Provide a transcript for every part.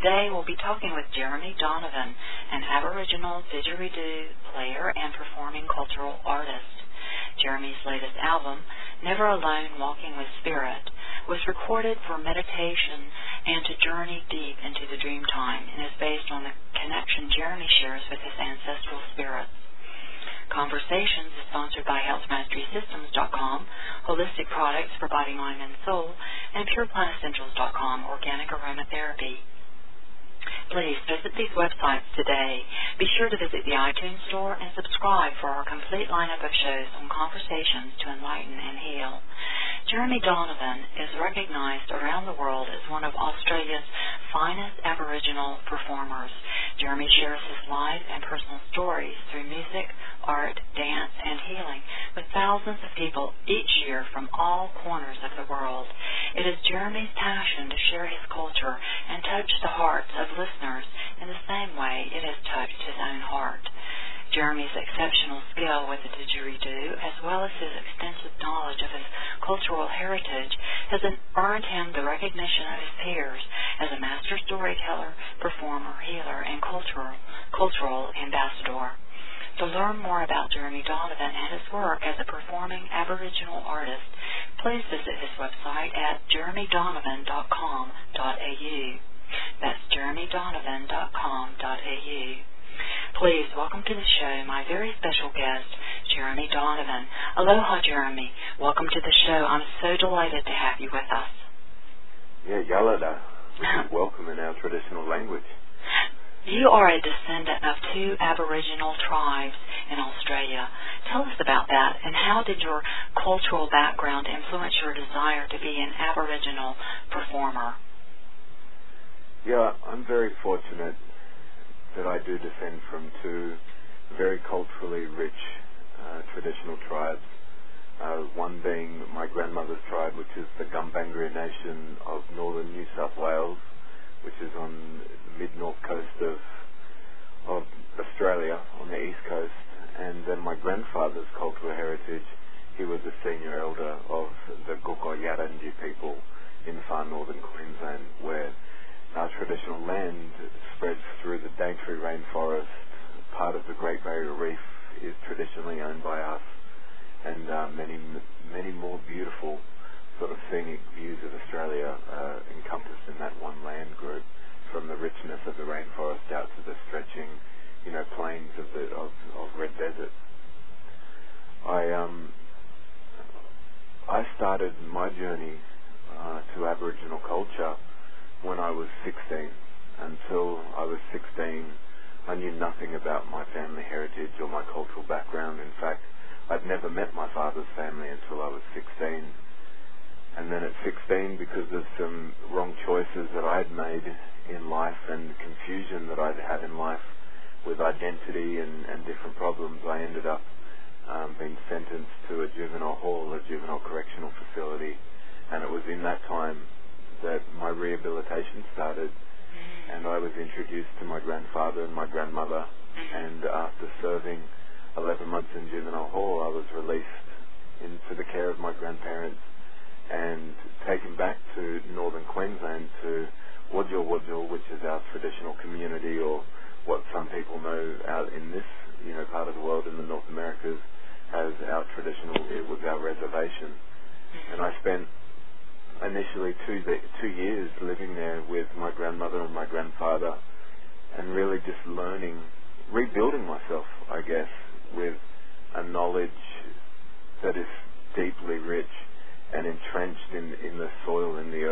Today we'll be talking with Jeremy Donovan, an Aboriginal didgeridoo player and performing cultural artist. Jeremy's latest album, Never Alone Walking with Spirit, was recorded for welcome in our traditional language. You are a descendant of two Aboriginal tribes in Australia. Tell us about that and how did your cultural background influence your desire to be an Aboriginal performer? Yeah, I'm very fortunate that I do descend from two very culturally rich uh, traditional tribes. Uh, one being my grandmother's tribe, which is the Gumbaynggirr Nation of northern New South Wales, which is on the mid-north coast of of Australia, on the east coast. And then my grandfather's cultural heritage, he was a senior elder of the Kuku Yalanji people in far northern Queensland, where our traditional land spreads through the Daintree rainforest. Part of the Great Barrier Reef is traditionally owned by us, and uh, many, many more beautiful sort of scenic views of Australia uh, encompassed in that one land group, from the richness of the rainforest out to the stretching, you know, plains of the of, of red desert. I um I started my journey uh, to Aboriginal culture when I was 16. Until I was 16, I knew nothing about my family heritage or my cultural background. In fact, I'd never met my father's family until I was 16. And then at 16, because of some wrong choices that I had made in life and confusion that I'd had in life with identity and, and different problems, I ended up um, being sentenced to a juvenile hall, a juvenile correctional facility. And it was in that time that my rehabilitation started, mm-hmm. and I was introduced to my grandfather and my grandmother. Mm-hmm. And after serving 11 months in juvenile hall, I was released into the care of my grandparents and taken back to northern Queensland to Wujal Wujal, which is our traditional community, or what some people know out in this you know part of the world in the North Americas as our traditional. It was our reservation, mm-hmm. and I spent initially two two years living there with my grandmother and my grandfather, and really just learning, rebuilding myself, I guess, with a knowledge that is deeply rich and entrenched in in the soil and the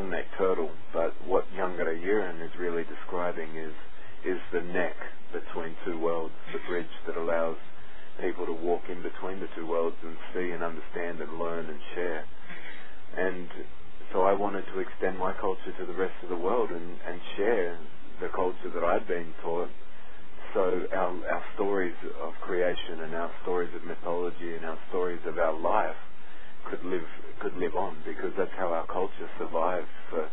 long-necked turtle. But what Yangara Yiran is really describing is is the neck between two worlds, the bridge that allows people to walk in between the two worlds and see and understand and learn and share. And so I wanted to extend my culture to the rest of the world and, and share the culture that I'd been taught. So our, our stories of creation and our stories of mythology and our stories of our life could live could live on because that's how our culture survived for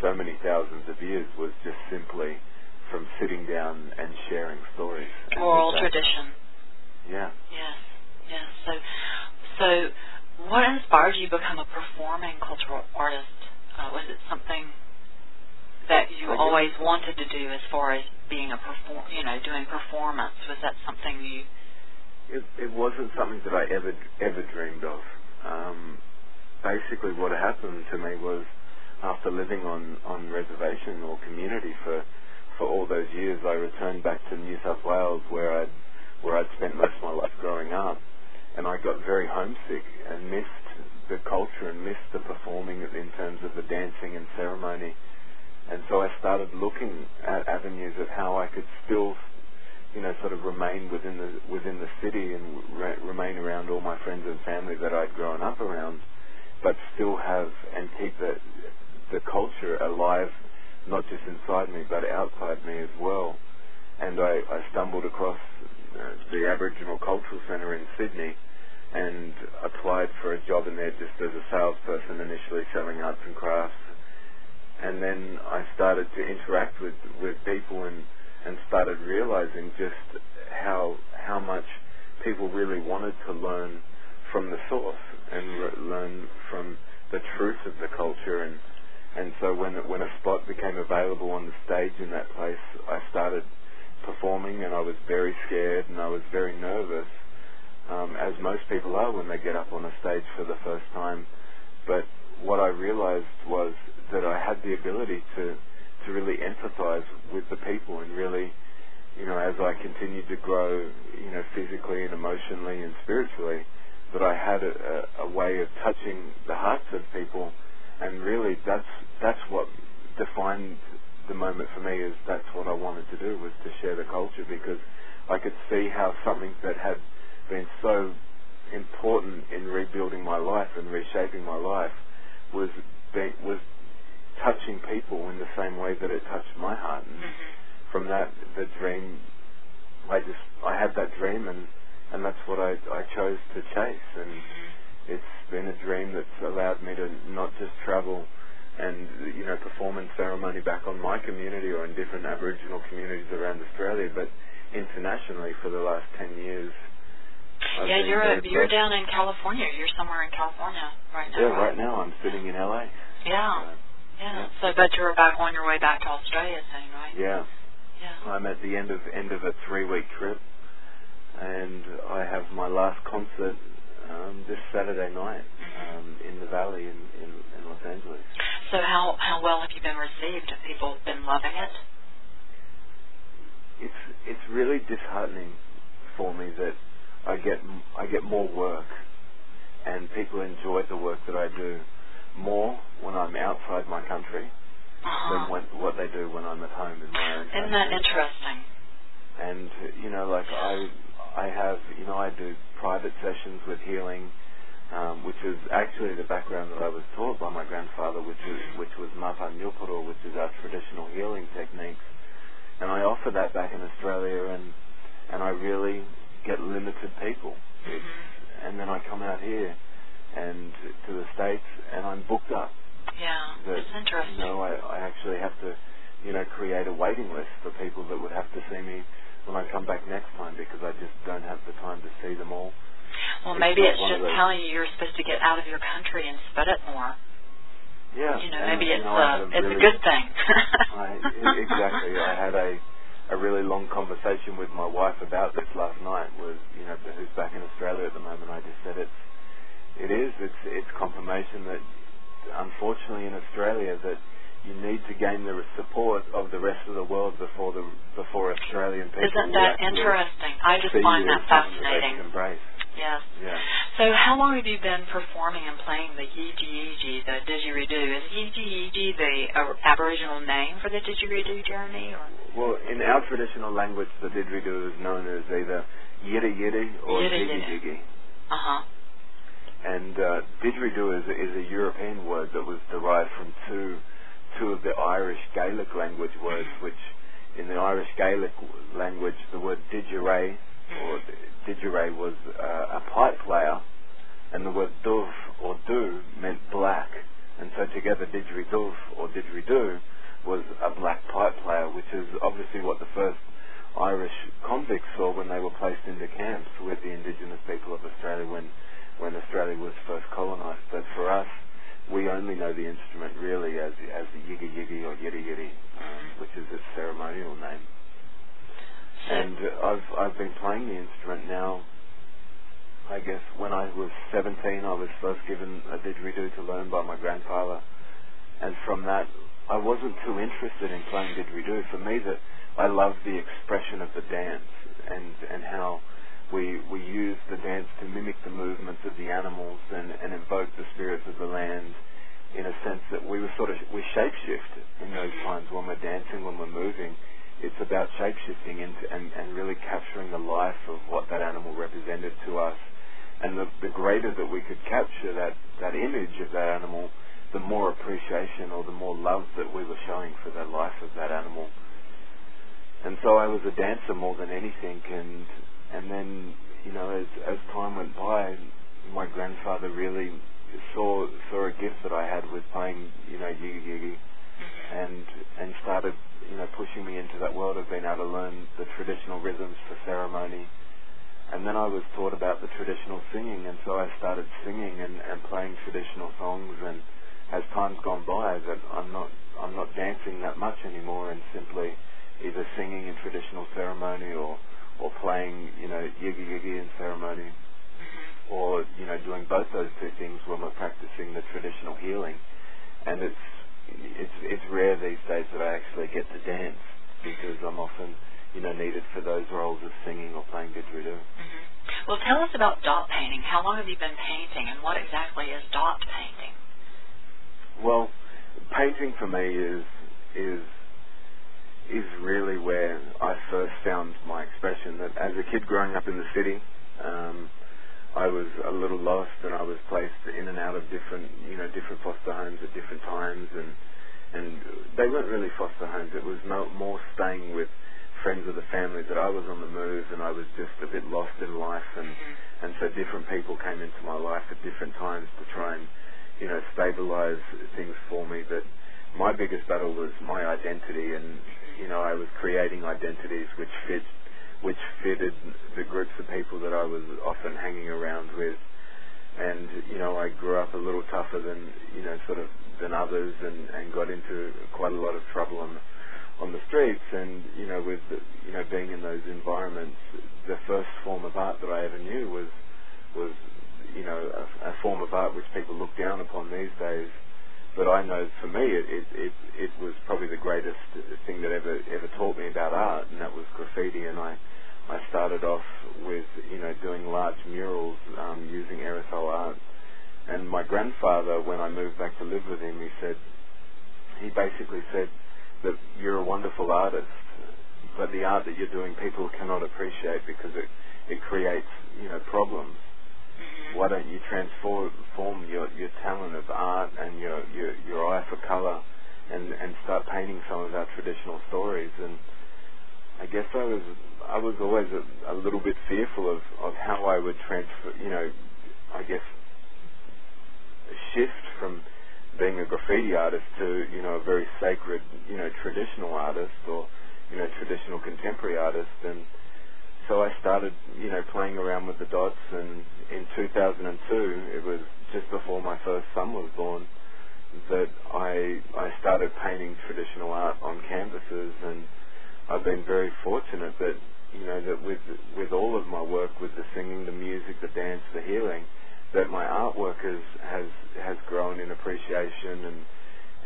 so many thousands of years was just simply from sitting down and sharing stories. Oral tradition. Yeah. Yes. Yes. So so what inspired you to become a performing cultural artist? Uh, was it something that you always wanted to do as far as being a perform, you know, doing performance? Was that something you? It, it wasn't something that I ever ever dreamed of. Um, basically, what happened to me was after living on on reservation or community for for all those years, I returned back to New South Wales where I'd where I'd spent most of my life growing up and I got very homesick and missed the culture and missed the performing in terms of the dancing and ceremony. And so I started looking at avenues of how I could still, you know, sort of remain within the within the city and re- remain around all my friends and family that I'd grown up around, but still have and keep the the culture alive, not just inside me but outside me as well. And I, I stumbled across uh, the Aboriginal Cultural Centre in Sydney and applied for a job in there just as a salesperson initially selling arts and crafts. And then I started to interact with, with people and, and started realizing just how how much people really wanted to learn from the source and re- learn from the truth of the culture and and so when when a spot became available on the stage in that place I started performing and I was very scared and I was very nervous um, as most people are when they get up on a stage for the first time. But what I realized was that I had the ability to to really empathize with the people and really, you know, as I continued to grow, you know, physically and emotionally and spiritually, that I had a, a way of touching the hearts how long have you been performing and playing the Yiji the didgeridoo? Is Yiji the uh, Aboriginal name for the didgeridoo, Jeremy? Or? Well, in our traditional language, the didgeridoo is known as either yiddy yiddy or jiggy jiggy. Uh-huh. And uh, didgeridoo is, is a European word that was derived from two two of the Irish Gaelic language words, which in the Irish Gaelic language, the word didgeray or didgeray was uh, a pipe player, and the word dove or do meant black, and so together didgeridoo or didgeridoo was a black pipe player, which is obviously what the first Irish convicts saw when they were placed into camps with the indigenous people of Australia when when Australia was first colonised. But for us, we only know the instrument really as as the yiggy yiggy or yiddy yiddy, um, which is its ceremonial name. And I've I've been playing the instrument now. I guess when I was 17, I was first given a didgeridoo to learn by my grandfather, and from that, I wasn't too interested in playing didgeridoo. For me, that I love the expression of the dance and and how we we use the dance to mimic the movements of the animals and, and invoke the spirits of the land in a sense that we were sort of we shapeshift in those times when we're dancing, when we're moving. It's about shapeshifting into and, and really capturing the life of what that animal represented to us. And the, the greater that we could capture that, that image of that animal, the more appreciation or the more love that we were showing for the life of that animal. And so I was a dancer more than anything and and then, you know, as as time went by, my grandfather really saw saw a gift that I had with playing, you know, yigi yigi, and and started, you know, pushing me into that world of being able to learn the traditional rhythms for ceremony. And then I was taught about the traditional singing, and so I started singing and, and playing traditional songs. And as time's gone by, that I'm not I'm not dancing that much anymore, and simply either singing in traditional ceremony or or playing, you know, yigi yigi in ceremony, Mm-hmm. or you know, doing both those two things when we're practicing the traditional healing. And it's it's it's rare these days that I actually get to dance because I'm often, you know, needed for those roles of singing or playing didgeridoo. hmm Well, tell us about dot painting. How long have you been painting, and what exactly is dot painting? Well, painting for me is is is really where I first found my expression. That as a kid growing up in the city, um, I was a little lost, and I was placed in and out of different, you know, different foster homes at different times, and and they weren't really foster homes. It was no, more staying with friends of the family that I was on the move, and I was just a bit lost in life, and Mm-hmm. and so different people came into my life at different times to try and, you know, stabilize things for me. But my biggest battle was my identity, and you know, I was creating identities which fit, which fitted the groups of people that I was often hanging around with. And you know, I grew up a little tougher than you know sort of than others, and and got into quite a lot of trouble on on the streets. And you know, with you know being in those environments, the first form of art that I ever knew was was you know a, a form of art which people look down upon these days. But I know for me, it, it it it was probably the greatest thing that ever ever taught me about art, and that was graffiti. And I I started off with you know doing large murals um, using aerosol art. And my grandfather, when I moved back to live with him, he said he basically said that you're a wonderful artist, but the art that you're doing people cannot appreciate because it it creates you know problems. Mm-hmm. Why don't you transform your your talent of art and your your your eye for color and and start painting some of our traditional stories and I guess I was I was always a, a little bit fearful of, of how I would transfer, you know, I guess shift from being a graffiti artist to, you know, a very sacred, you know, traditional artist or, you know, traditional contemporary artist. And so I started, you know, playing around with the dots. And in 2002, it was just before my first son was born, that I I started painting traditional art on canvases and I've been very fortunate that you know that with with all of my work, with the singing, the music, the dance, the healing, that my artwork has has has grown in appreciation, and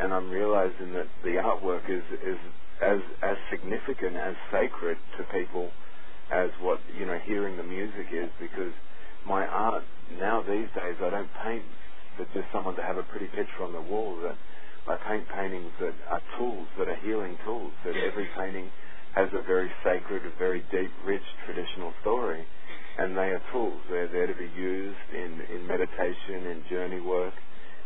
and I'm realizing that the artwork is is as as significant as sacred to people as what you know hearing the music is because my art now these days I don't paint for just someone to have a pretty picture on the wall that I paint paintings that are tools that are healing tools that every painting has a very sacred, a very deep, rich traditional story. And they are tools. They're there to be used in, in meditation, in journey work.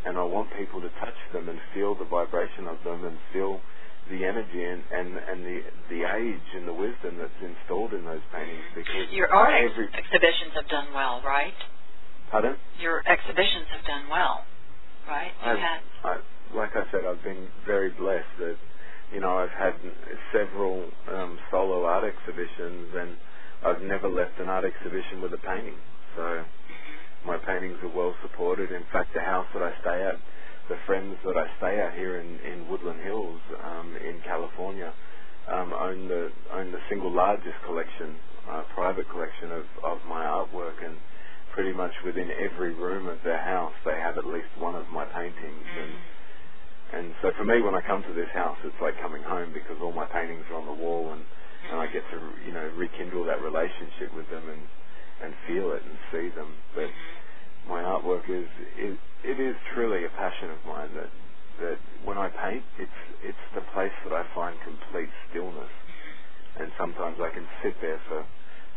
And I want people to touch them and feel the vibration of them and feel the energy and, and, and the the age and the wisdom that's installed in those paintings because your art every, exhibitions have done well, right? Pardon? Your exhibitions have done well, right? I've, had... I, like I said, I've been very blessed that you know, I've had several um, solo art exhibitions, and I've never left an art exhibition with a painting. So my paintings are well supported. In fact, the house that I stay at, the friends that I stay at here in, in Woodland Hills um, in California, um, own the own the single largest collection, uh, private collection of, of my artwork, and pretty much within every room of their house, they have at least one of my paintings. And and so for me, when I come to this house, it's like coming home because all my paintings are on the wall, and, and I get to you know rekindle that relationship with them and and feel it and see them. But mm-hmm. my artwork is it, it is truly a passion of mine that that when I paint, it's it's the place that I find complete stillness, mm-hmm. and sometimes I can sit there for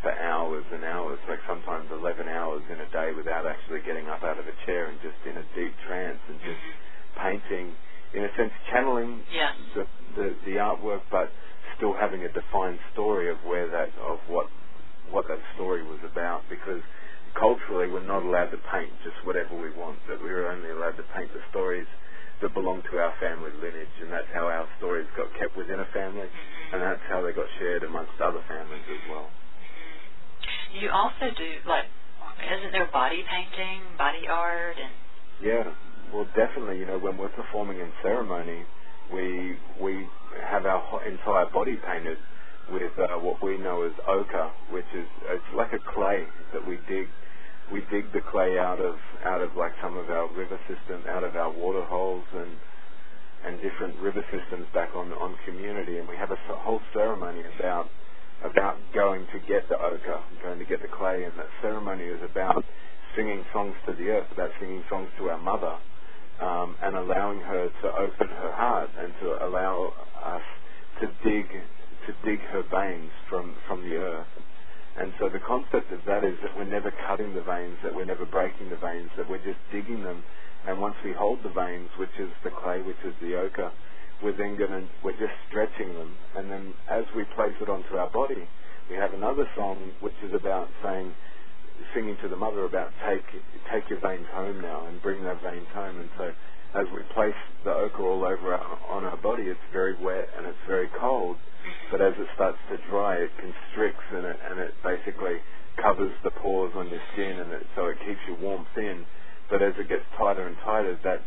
for hours and hours, like sometimes 11 hours in a day without actually getting up out of a chair and just in a deep trance and just mm-hmm. painting in a sense, channeling yes. the, the, the artwork, but still having a defined story of where that of what what that story was about. Because culturally, we're not allowed to paint just whatever we want. That we're only allowed to paint the stories that belong to our family lineage, and that's how our stories got kept within a family, and that's how they got shared amongst other families as well. You also do like, isn't there body painting, body art, and yeah, well, definitely. You know, when we're performing in ceremony, we we have our entire body painted with uh, what we know as ochre, which is it's like a clay that we dig. We dig the clay out of out of like some of our river system, out of our water holes and and different river systems back on on community, and we have a whole ceremony about about going to get the ochre, going to get the clay, and that ceremony is about singing songs to the earth, about singing songs to our mother, um, and allowing her to open her heart and to allow us to dig to dig her veins from from the earth. And so the concept of that is that we're never cutting the veins, that we're never breaking the veins, that we're just digging them. And once we hold the veins, which is the clay, which is the ochre, we're then going to we're just stretching them. And then as we place it onto our body, we have another song which is about saying singing to the mother about take take your veins home now and bring their veins home. And so as we place the ochre all over our, on our body, it's very wet and it's very cold. But as it starts to dry, it constricts and it, and it basically covers the pores on your skin, and it, so it keeps your warmth in. but as it gets tighter and tighter, that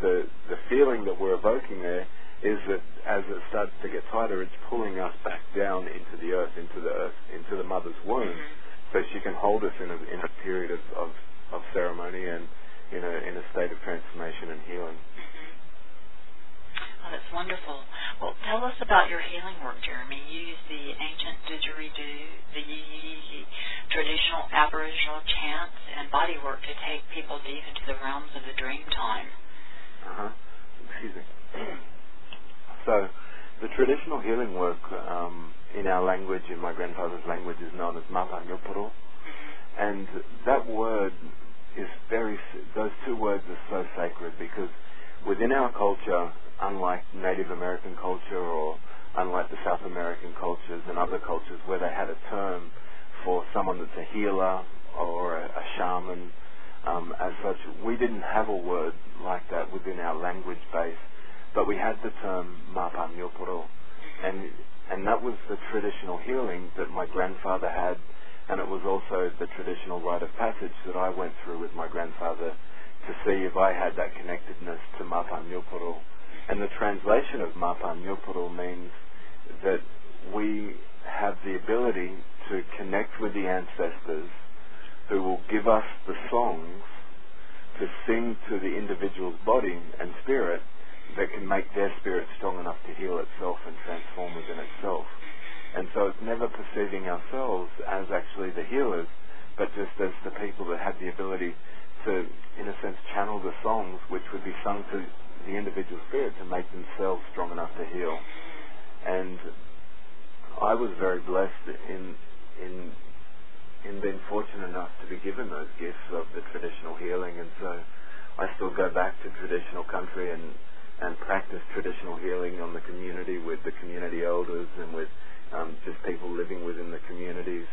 the the feeling that we're evoking there is that as it starts to get tighter, it's pulling us back down into the earth, into the earth, into the mother's womb, mm-hmm. So she can hold us in a in a period of, of, of ceremony and in a in a state of transformation and healing. Oh, that's wonderful. Well, tell us about your healing work, Jeremy. You use the ancient didgeridoo, the traditional Aboriginal chants, and body work to take people deep into the realms of the dream time. Uh huh. Excuse me. So, the traditional healing work um, in our language, in my grandfather's language, is known as. Mm-hmm. And that word is very, those two words are so sacred because within our culture, unlike Native American culture or unlike the South American cultures and other cultures where they had a term for someone that's a healer or a, a shaman, um, as such, we didn't have a word like that within our language base, but we had the term Mapa Nyupuru, and and that was the traditional healing that my grandfather had, and it was also the traditional rite of passage that I went through with my grandfather to see if I had that connectedness to Mapa Nyupuru and the translation of Mapa Nyupuru means that we have the ability to connect with the ancestors who will give us the songs to sing to the individual's body and spirit that can make their spirit strong enough to heal itself and transform within itself. And so it's never perceiving ourselves as actually the healers, but just as the people that have the ability to, in a sense, channel the songs which would be sung to the individual spirit to make themselves strong enough to heal. And I was very blessed in in in being fortunate enough to be given those gifts of the traditional healing, and so I still go back to traditional country and and practice traditional healing on the community with the community elders and with um, just people living within the communities.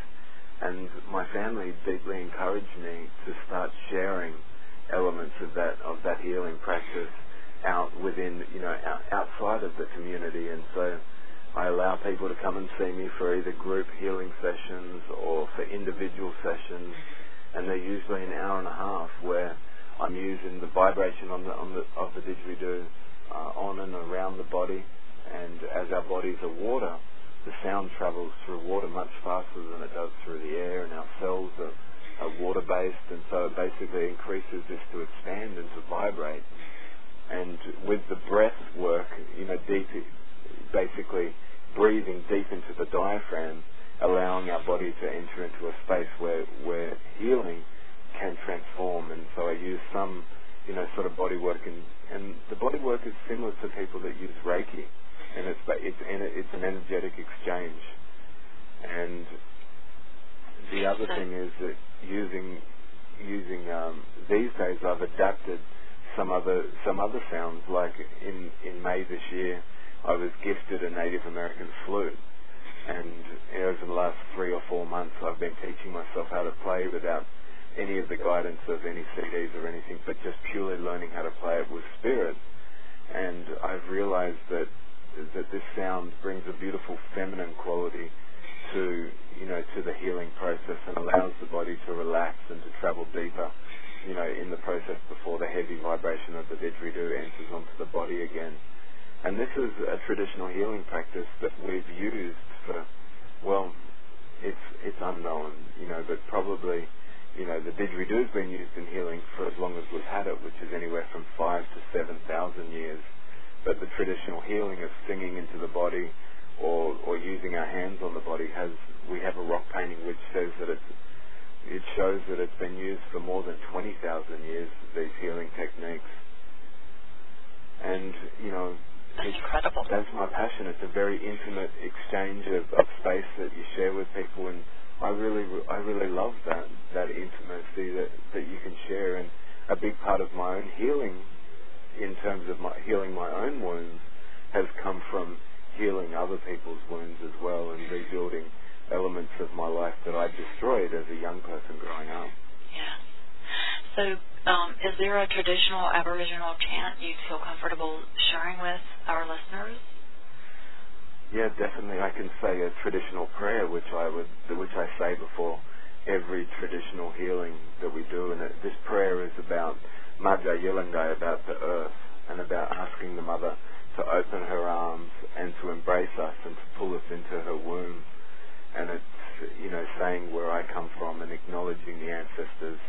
And my family deeply encouraged me to start sharing elements of that of that healing practice out within, you know, out, outside of the community. And so I allow people to come and see me for either group healing sessions or for individual sessions. And they're usually an hour and a half where I'm using the vibration on the, on the, of the didgeridoo uh, on and around the body. And as our bodies are water, the sound travels through water much faster than it does through the air, and our cells are, are water based, and so it basically increases this to expand and to vibrate and with the breath work, you know, deep, basically breathing deep into the diaphragm, allowing our body to enter into a space where where healing can transform. And so I use some, you know, sort of body work, and and the body work is similar to people that use Reiki, and it's it's it's an energetic exchange. And the other thing is that using using um, these days I've adapted some other some other sounds. Like in in May this year, I was gifted a Native American flute, and over the last three or four months, I've been teaching myself how to play without any of the guidance of any CDs or anything, but just purely learning how to play it with spirit. And I've realized that that this sound brings a beautiful feminine quality to you know to the healing process and allows the body to relax and to travel deeper you know, in the process before the heavy vibration of the didgeridoo enters onto the body again. And this is a traditional healing practice that we've used for, well, it's it's unknown, you know, but probably, you know, the didgeridoo's been used in healing for as long as we've had it, which is anywhere from five to seven thousand years. But the traditional healing of singing into the body or or using our hands on the body has we have a rock painting which says that it's it shows that it's been used for more than 20,000 years, these healing techniques. And, you know, that's incredible. That's my passion. It's a very intimate exchange of, of space that you share with people, and I really, I really love that that intimacy that that you can share. And a big part of my own healing, in terms of my healing my own wounds, has come from healing other people's wounds as well, and rebuilding elements of my life that I destroyed as a young person growing up. Yeah. So, um, is there a traditional Aboriginal chant you feel comfortable sharing with our listeners? Yeah, definitely. I can say a traditional prayer, which I would, which I say before every traditional healing that we do. And it, this prayer is about Maja Yilangai, about the earth, and about asking the mother to open her arms and to embrace us and to pull us into her womb. And it's, you know, saying where I come from and acknowledging the ancestors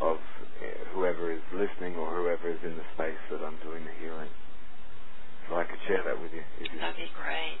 of eh, whoever is listening or whoever is in the space that I'm doing the healing. So I could share that with you. That'd be great.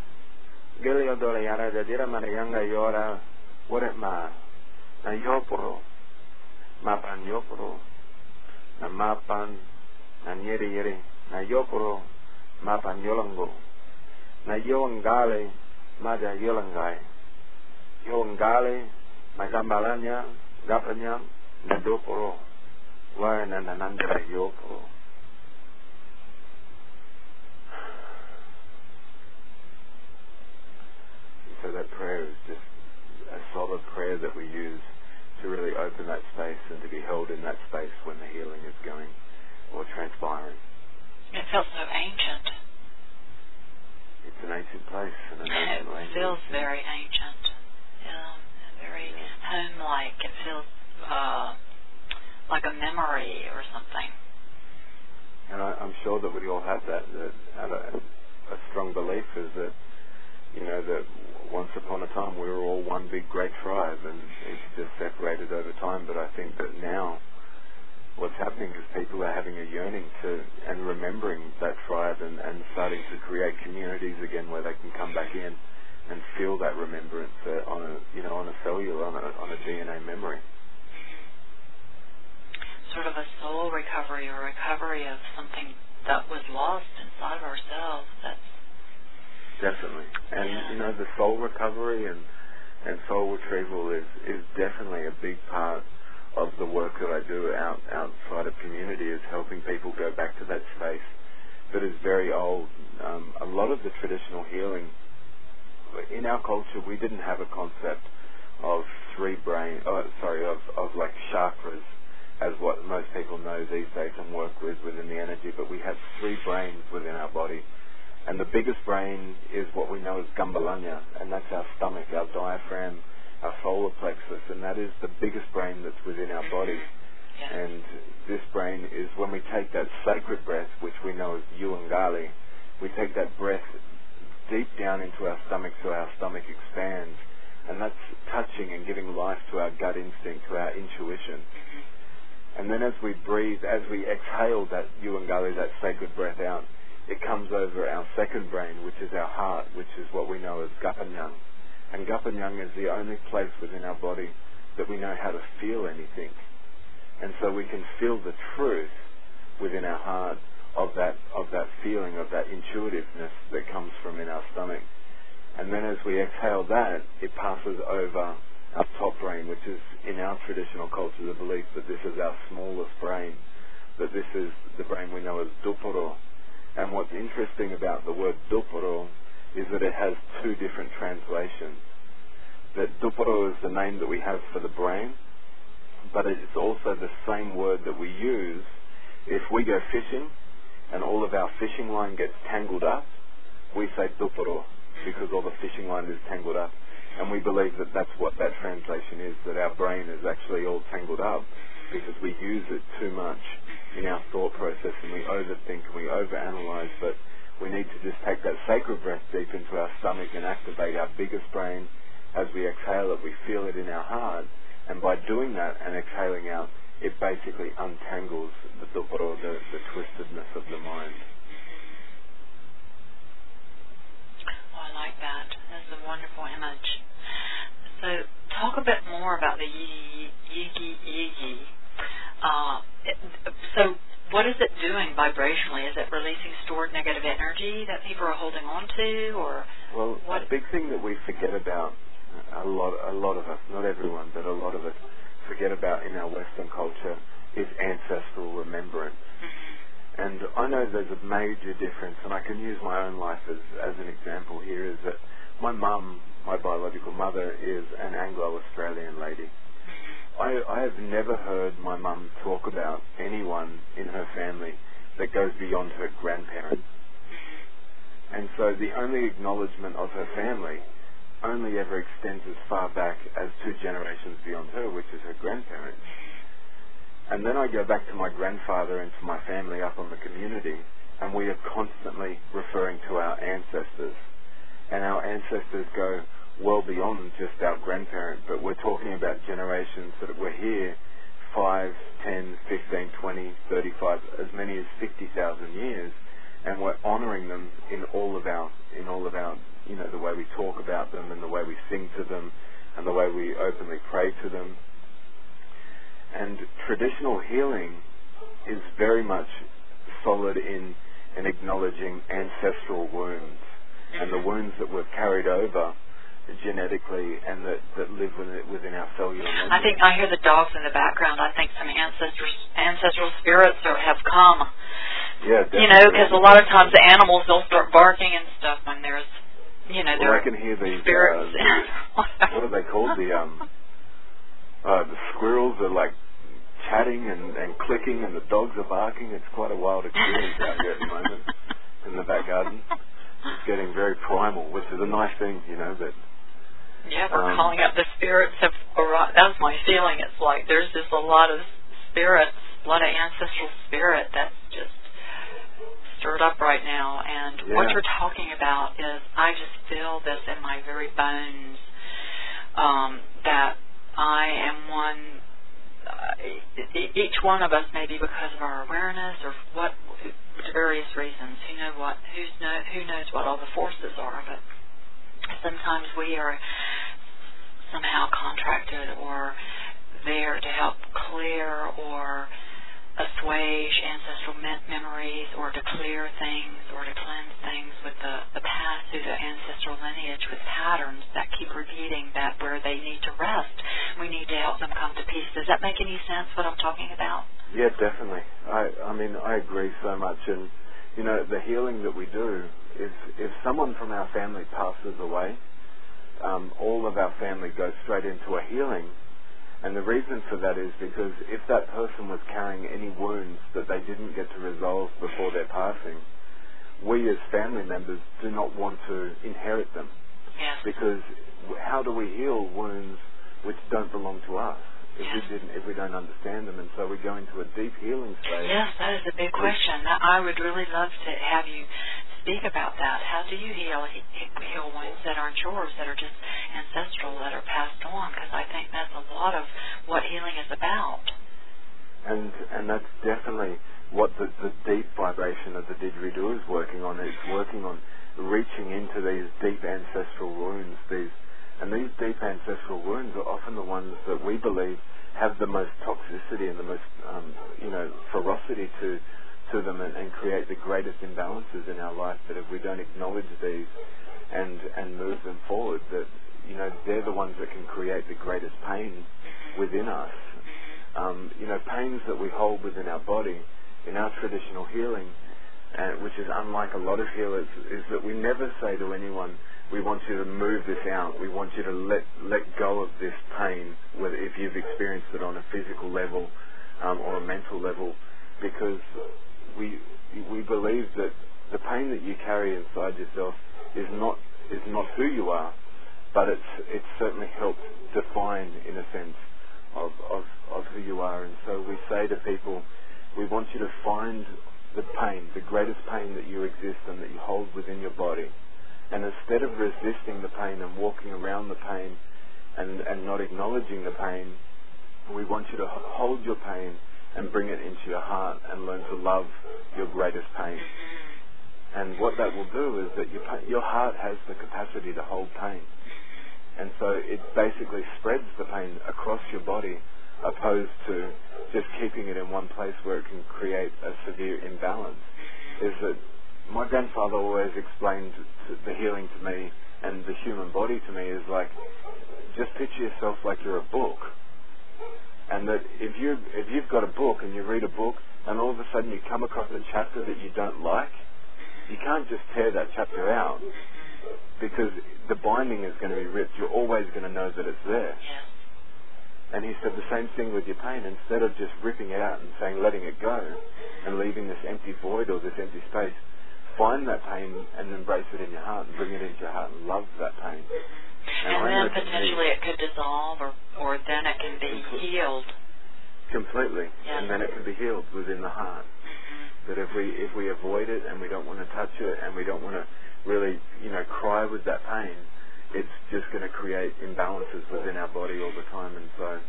Gilio dole yara da dira mana yanga yora. Wore ma. Na yoporo. Mapan yoporo. Na mapan. Na nyeri yeri. na yoporo mapa yolango na yolangale mada yolangai yolangale magambalanya gapanya na doporo wa na nanandra yoporo so that prayer is just a solid prayer that we use to really open that space and to be held in that space when the healing is going or transpiring. It feels so ancient. It's an ancient place and an ancient It language. feels very ancient. Yeah, very home-like. It feels uh, like a memory or something. And I, I'm sure that we all have that, that a, a strong belief is that you know that once upon a time we were all one big great tribe, and it's just separated over time. But I think that now what's happening is people are having a yearning to and remembering that tribe and, and starting to create communities again where they can come back in and feel that remembrance uh, on a you know on a cellular on a, on a DNA memory. Sort of a soul recovery or recovery of something that was lost inside of ourselves. That's Definitely, and Yeah. you know the soul recovery and and soul retrieval is is definitely a big part of the work that I do out outside of community is helping people go back to that space that is very old. Um, a lot of the traditional healing in our culture, we didn't have a concept of three brain, oh, sorry, of of like chakras as what most people know these days and work with within the energy. But we have three brains within our body. And the biggest brain is what we know as Gumbalanya, and that's our stomach, our diaphragm, our solar plexus, and that is the biggest brain that's within our body. yes. And this brain is when we take that sacred breath, which we know as Yuangali, we take that breath deep down into our stomach so our stomach expands, and that's touching and giving life to our gut instinct, to our intuition. Mm-hmm. And then as we breathe, as we exhale that Yuangali, that sacred breath out, it comes over our second brain, which is our heart, which is what we know as Gapanyang. And Gapanyang is the only place within our body that we know how to feel anything. And so we can feel the truth within our heart of that of that feeling, of that intuitiveness that comes from in our stomach. And then as we exhale that, it passes over our top brain, which is in our traditional culture the belief that this is our smallest brain, that this is the brain we know as Duporo. And what's interesting about the word Duporo is that it has two different translations. That Duporo is the name that we have for the brain, but it's also the same word that we use if we go fishing and all of our fishing line gets tangled up, we say Duporo because all the fishing line is tangled up. And we believe that that's what that translation is, that our brain is actually all tangled up because we use it too much in our thought process and we overthink and we overanalyze. But we need to just take that sacred breath deep into our stomach and activate our biggest brain. As we exhale it, we feel it in our heart. And by doing that and exhaling out, it basically untangles the Duporo, the, the twistedness of the mind. Oh, I like that. That's a wonderful image. So, talk a bit more about the Yigi Yigi. Yigi. Uh, it, so, what is it doing vibrationally? Is it releasing stored negative energy that people are holding on to, or well, what? a big thing that we forget about a lot, a lot of us, not everyone, but a lot of us forget about in our Western culture is ancestral remembrance. Mm-hmm. And I know there's a major difference, and I can use my own life as, as an example here, is that my mum, my biological mother, is an Anglo-Australian lady. I, I have never heard my mum talk about anyone in her family that goes beyond her grandparents. And so the only acknowledgement of her family only ever extends as far back as two generations beyond her, which is her grandparents. And then I go back to my grandfather and to my family up on the community, and we are constantly referring to our ancestors. And our ancestors go well beyond just our grandparents, but we're talking about generations that were here 5, 10, 15, 20, 35, as many as 50,000 years, and we're honoring them in all of our, in all of our, you know, the way we talk about them and the way we sing to them and the way we openly pray to them. And traditional healing is very much solid in, in acknowledging ancestral wounds and the wounds that we've carried over genetically and that, that live within, within our cellular memory. I think I hear the dogs in the background. I think some ancestors, ancestral spirits are, have come. Yeah, definitely. You know, because a lot of times the animals they'll start barking and stuff when there's, you know, well, I can hear these. spirits. Uh, the, what are they called? The um, uh, the squirrels are like chatting and, and clicking, and the dogs are barking. It's quite a wild experience out here at the moment in the back garden. It's getting very primal, which is a nice thing, you know. That Yeah, we're Um, calling up the spirits of arrived. That's my feeling. It's like there's just a lot of spirits, a lot of ancestral spirit that's just stirred up right now. And what you're talking about is I just feel this in my very bones um, that I am one. Uh, each one of us, maybe because of our awareness or what, various reasons. Who know what? Who's know? Who knows what all the forces are? But sometimes we are somehow contracted or there to help clear or assuage ancestral me- memories or to clear things or to cleanse things with the, the past through the ancestral lineage with patterns that keep repeating that where they need to rest, we need to help them come to peace. Does that make any sense what I'm talking about? yeah, definitely. I I mean I agree so much, and you know the healing that we do is if someone from our family passes away, um, all of our family goes straight into a healing. And the reason for that is because if that person was carrying any wounds that they didn't get to resolve before their passing, we as family members do not want to inherit them. Yes. Because how do we heal wounds which don't belong to us if we didn't, if we don't understand them? And so we go into a deep healing stage. Yes, that is a big question. I would really love to have you speak about that. How do you heal heal wounds that aren't yours, that are just ancestral, that are passed on? Because I think that's a lot of what healing is about. and and that's definitely what the, the deep vibration of the didgeridoo is working on. It's working on reaching into these deep ancestral wounds. These and these deep ancestral wounds are often the ones that we believe have the most toxicity and the most um, you know ferocity to to them and, and create the greatest imbalances in our life. That if we don't acknowledge these and and move them forward, that you know they're the ones that can create the greatest pain within us um, you know, pains that we hold within our body in our traditional healing, uh, which is unlike a lot of healers, is that we never say to anyone, we want you to move this out. We want you to let let go of this pain, whether if you've experienced it on a physical level um, or a mental level, because we we believe that the pain that you carry inside yourself is not is not who you are, but it's it's certainly helped define, in a sense, of, of, of who you are. And so we say to people, we want you to find the pain, the greatest pain that you exist and that you hold within your body. And instead of resisting the pain and walking around the pain and, and not acknowledging the pain, we want you to hold your pain and bring it into your heart and learn to love your greatest pain. And what that will do is that your, your heart has the capacity to hold pain. And so it basically spreads the pain across your body opposed to just keeping it in one place where it can create a severe imbalance. Is that my grandfather always explained the healing to me and the human body to me is like just picture yourself like you're a book, and that if you if you've got a book and you read a book and all of a sudden you come across a chapter that you don't like, you can't just tear that chapter out because the binding is going to be ripped. You're always going to know that it's there. And he said the same thing with your pain. Instead of just ripping it out and saying letting it go and leaving this empty void or this empty space, find that pain and embrace it in your heart and bring it into your heart and love that pain. And, and then potentially it could dissolve or, or then it can be healed. Completely. Yes. And then it can be healed within the heart. Mm-hmm. That if we if we avoid it and we don't want to touch it and we don't want to really, you know, cry with that pain, it's just going to create imbalances within our body all the time and so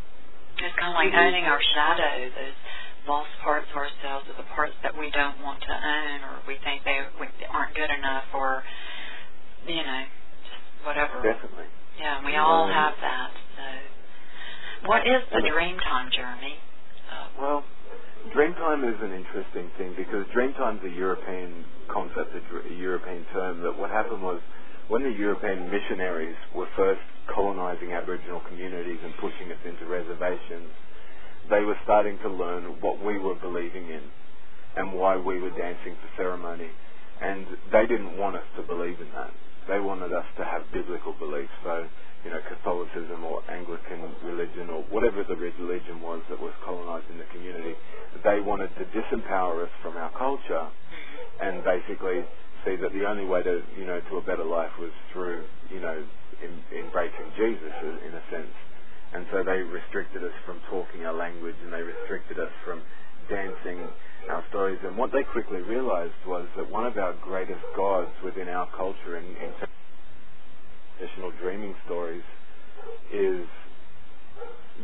it's kind of like owning our shadow, those lost parts of ourselves or the parts that we don't want to own or we think they we aren't good enough or you know whatever. Definitely. Yeah we all have that so. What is the dream time Jeremy uh, well dream time is an interesting thing because dream time is a European concept a European term that what happened was when the European missionaries were first colonizing Aboriginal communities and pushing us into reservations they were starting to learn what we were believing in and why we were dancing for ceremony. And they didn't want us to believe in that. They wanted us to have biblical beliefs. So, you know, Catholicism or Anglican religion or whatever the religion was that was colonizing the community, they wanted to disempower us from our culture and basically see that the only way to, you know, to a better life was through, you know, in, embracing Jesus in a sense. And so they restricted us from talking our language and they restricted us from dancing our stories. And what they quickly realized was that one of our greatest gods within our culture in, in traditional dreaming stories is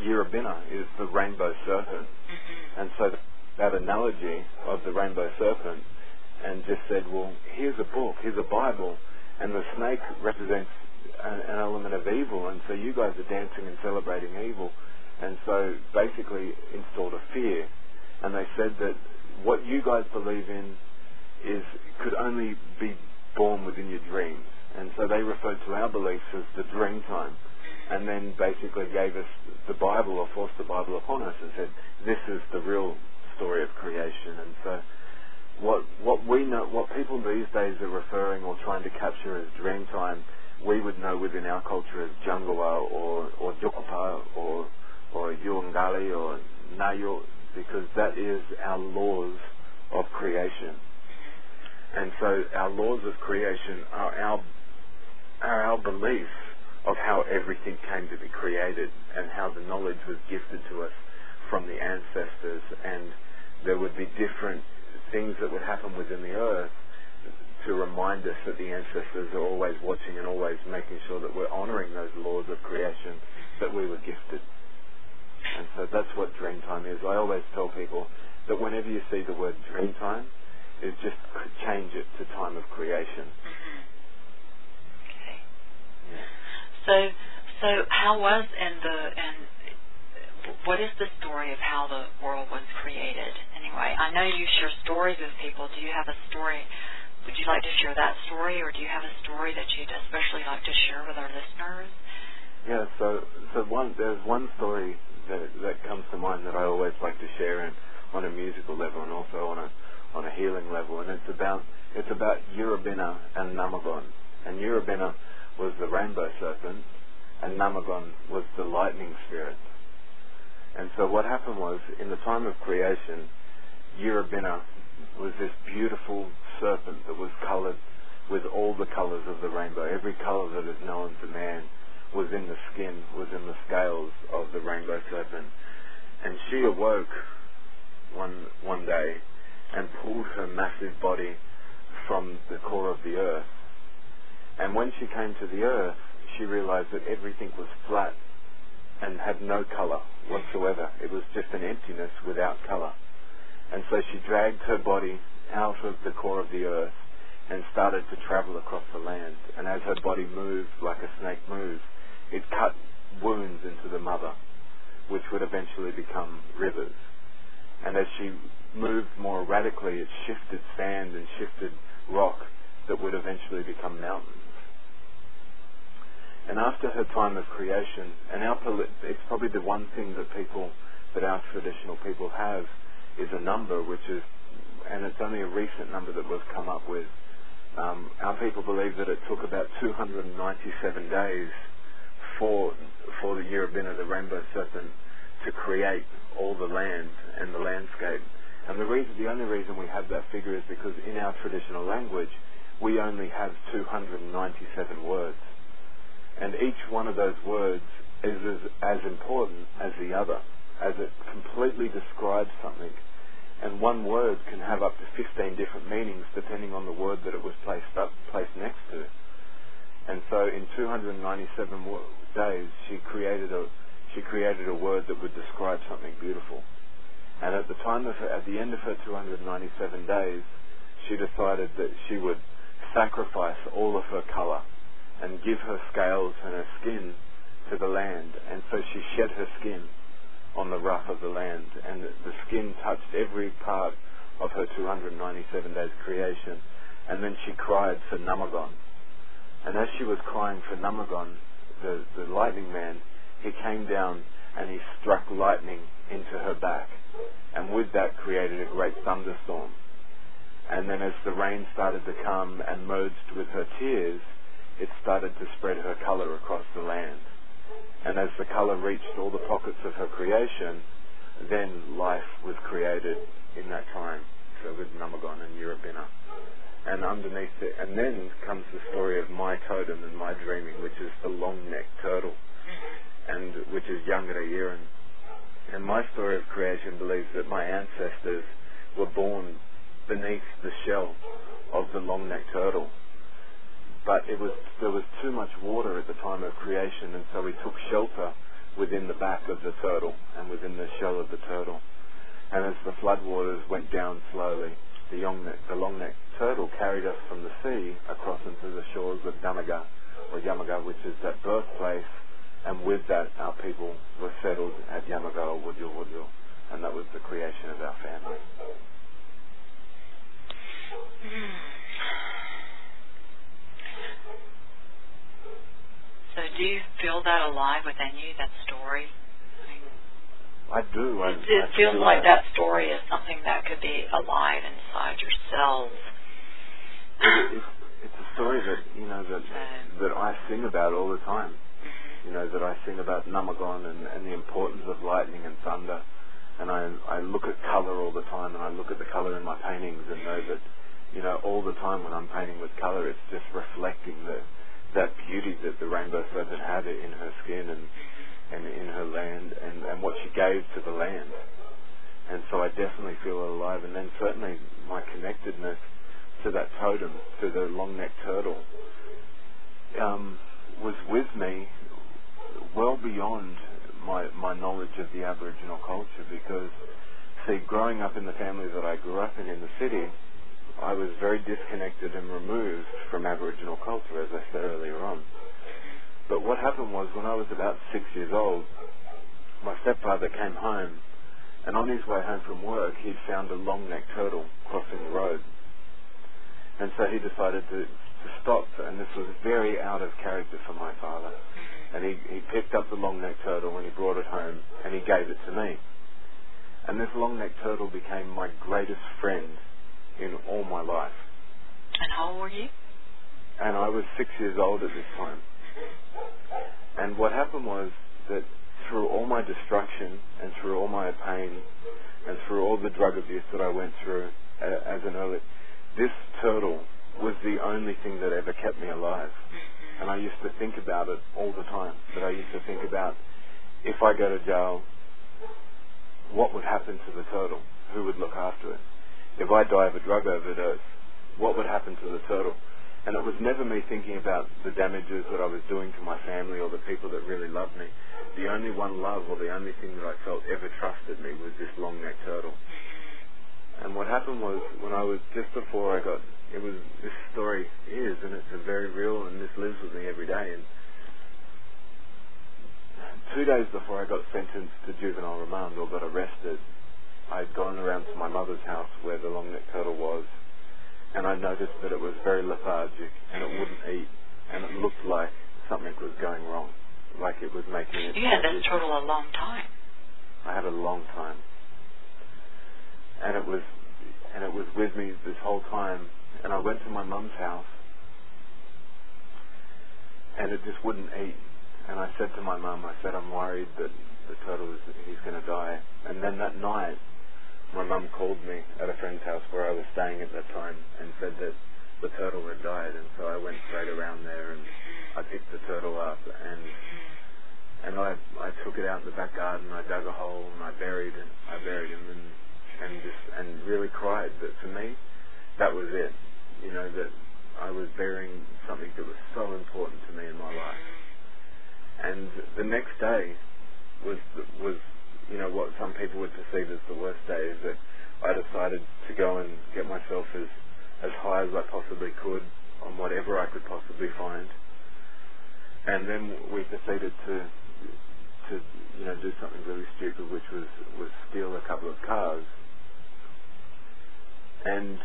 Yiribina, is the rainbow serpent. Mm-hmm. And so that analogy of the rainbow serpent and just said, well, here's a book, here's a Bible, and the snake represents an, an element of evil, and so you guys are dancing and celebrating evil, and so basically installed a fear, and they said that what you guys believe in is could only be born within your dreams, and so they referred to our beliefs as the dream time, and then basically gave us the Bible or forced the Bible upon us and said this is the real story of creation, and so what what we know, what people these days are referring or trying to capture as dream time we would know within our culture as Jungala or or Jokapa or or Yungali or Nayo because that is our laws of creation. And so our laws of creation are our are our beliefs of how everything came to be created and how the knowledge was gifted to us from the ancestors and there would be different things that would happen within the earth to remind us that the ancestors are always watching and always making sure that we're honoring those laws of creation that we were gifted. And so that's what dream time is. I always tell people that whenever you see the word dream time, is just change it to time of creation. Mm-hmm. Okay. Yeah. So, so how was and the and what is the story of how the world was created? Anyway, I know you share stories with people. Do you have a story would you like to share that story, or do you have a story that you'd especially like to share with our listeners? Yeah, so so one there's one story that that comes to mind that I always like to share, on a musical level, and also on a on a healing level, and it's about it's about Yiribina and Namagon, and Yiribina was the rainbow serpent, and Namagon was the lightning spirit. And so what happened was, in the time of creation, Yiribina was this beautiful serpent that was colored with all the colors of the rainbow. Every color that is known to man was in the skin, was in the scales of the rainbow serpent. And she awoke one one day and pulled her massive body from the core of the earth. And when she came to the earth, she realized that everything was flat and had no color whatsoever. It was just an emptiness without color. And so she dragged her body out of the core of the earth and started to travel across the land. And as her body moved like a snake moves, it cut wounds into the mother which would eventually become rivers. And as she moved more radically, it shifted sand and shifted rock that would eventually become mountains. And after her time of creation, and our it's probably the one thing that people, that our traditional people have, is a number which is, and it's only a recent number that we've come up with. Um, our people believe that it took about 297 days for for the Yirrabina, the rainbow serpent, to create all the land and the landscape. And the reason, the only reason we have that figure is because in our traditional language, we only have 297 words. And each one of those words is as, as important as the other, as it completely describes something. And one word can have up to 15 different meanings depending on the word that it was placed up, placed next to. And so in 297 days, she created a, she created a word that would describe something beautiful. And at the time of her, at the end of her 297 days, she decided that she would sacrifice all of her color and give her scales and her skin to the land. And so she shed her skin on the rough of the land, and the skin touched every part of her 297 days creation. And then she cried for Namagon. And as she was crying for Namagon, the, the lightning man, he came down and he struck lightning into her back. And with that created a great thunderstorm. And then as the rain started to come and merged with her tears, it started to spread her color across the land. And as the color reached all the pockets of her creation, then life was created in that time. So with Namagon and Yirrabina. And underneath it, and then comes the story of my totem and my dreaming, which is the long-necked turtle, and which is Yangara Yiran. And my story of creation believes that my ancestors were born beneath the shell of the long-necked turtle. But it was there was too much water at the time of creation, and so we took shelter within the back of the turtle and within the shell of the turtle. And as the floodwaters went down slowly, the, the long-necked turtle carried us from the sea across into the shores of Yamaga, or Yamaga, which is that birthplace, and with that our people were settled at Yamaga or Wujal Wujal, and that was the creation of our family. So do you feel that alive within you, that story? I do. I, it, it I feels like that story is something that could be alive inside yourselves. It, it, it's a story that you know that that I sing about all the time. You know that I sing about Namagon and, and the importance of lightning and thunder, and I I look at color all the time, and I look at the color in my paintings and know that you know all the time when I'm painting with color, it's just reflecting the that beauty that the rainbow serpent had in her skin and and in her land and, and what she gave to the land. And so I definitely feel alive. And then certainly my connectedness to that totem, to the long-necked turtle, um, was with me well beyond my, my knowledge of the Aboriginal culture because, see, growing up in the family that I grew up in in the city, I was very disconnected and removed from Aboriginal culture, as I said earlier on. But what happened was when I was about six years old, my stepfather came home, and on his way home from work, he'd found a long-necked turtle crossing the road. And so he decided to, to stop, and this was very out of character for my father. And he, he picked up the long-necked turtle and he brought it home, and he gave it to me. And this long-necked turtle became my greatest friend in all my life. And how old were you? And I was six years old at this time. And what happened was that through all my destruction and through all my pain and through all the drug abuse that I went through uh, as an early, this turtle was the only thing that ever kept me alive. Mm-hmm. And I used to think about it all the time. That I used to think about if I go to jail, what would happen to the turtle? Who would look after it? If I die of a drug overdose, what would happen to the turtle? And it was never me thinking about the damages that I was doing to my family or the people that really loved me. The only one love or the only thing that I felt ever trusted me was this long-necked turtle. Mm-hmm. And what happened was when I was just before I got it was this story is and it's a very real and this lives with me every day and two days before I got sentenced to juvenile remand or got arrested, I'd gone around to my mother's house where the long-necked turtle was, and I noticed that it was very lethargic and it wouldn't eat, and it looked like something was going wrong, like it was making it. You had that turtle a long time. I had a long time, and it was, and it was with me this whole time. And I went to my mum's house, and it just wouldn't eat. And I said to my mum, I said, I'm worried that the turtle is he's going to die. And then that night, my mum called me at a friend's house where I was staying at that time and said that the turtle had died. And so I went straight around there and I picked the turtle up and and I I took it out in the back garden. I dug a hole and I buried it. I buried him and and just and really cried. But for me, that was it. You know that I was burying something that was so important to me in my life. And the next day was was you know what some people would perceive as the worst day is that I decided to go and get myself as as high as I possibly could on whatever I could possibly find. And then we proceeded to to you know do something really stupid, which was was steal a couple of cars. And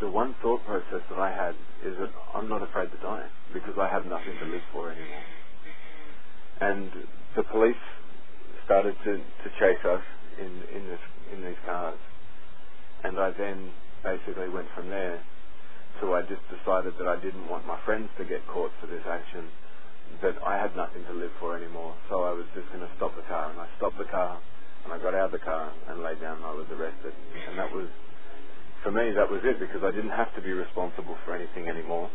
the one thought process that I had is that I'm not afraid to die because I have nothing to live for anymore. And the police started to, to chase us in, in, this, in these cars. And I then basically went from there to I just decided that I didn't want my friends to get caught for this action, that I had nothing to live for anymore. So I was just going to stop the car. And I stopped the car, and I got out of the car and laid down and I was arrested. And that was for me, that was it because I didn't have to be responsible for anything anymore.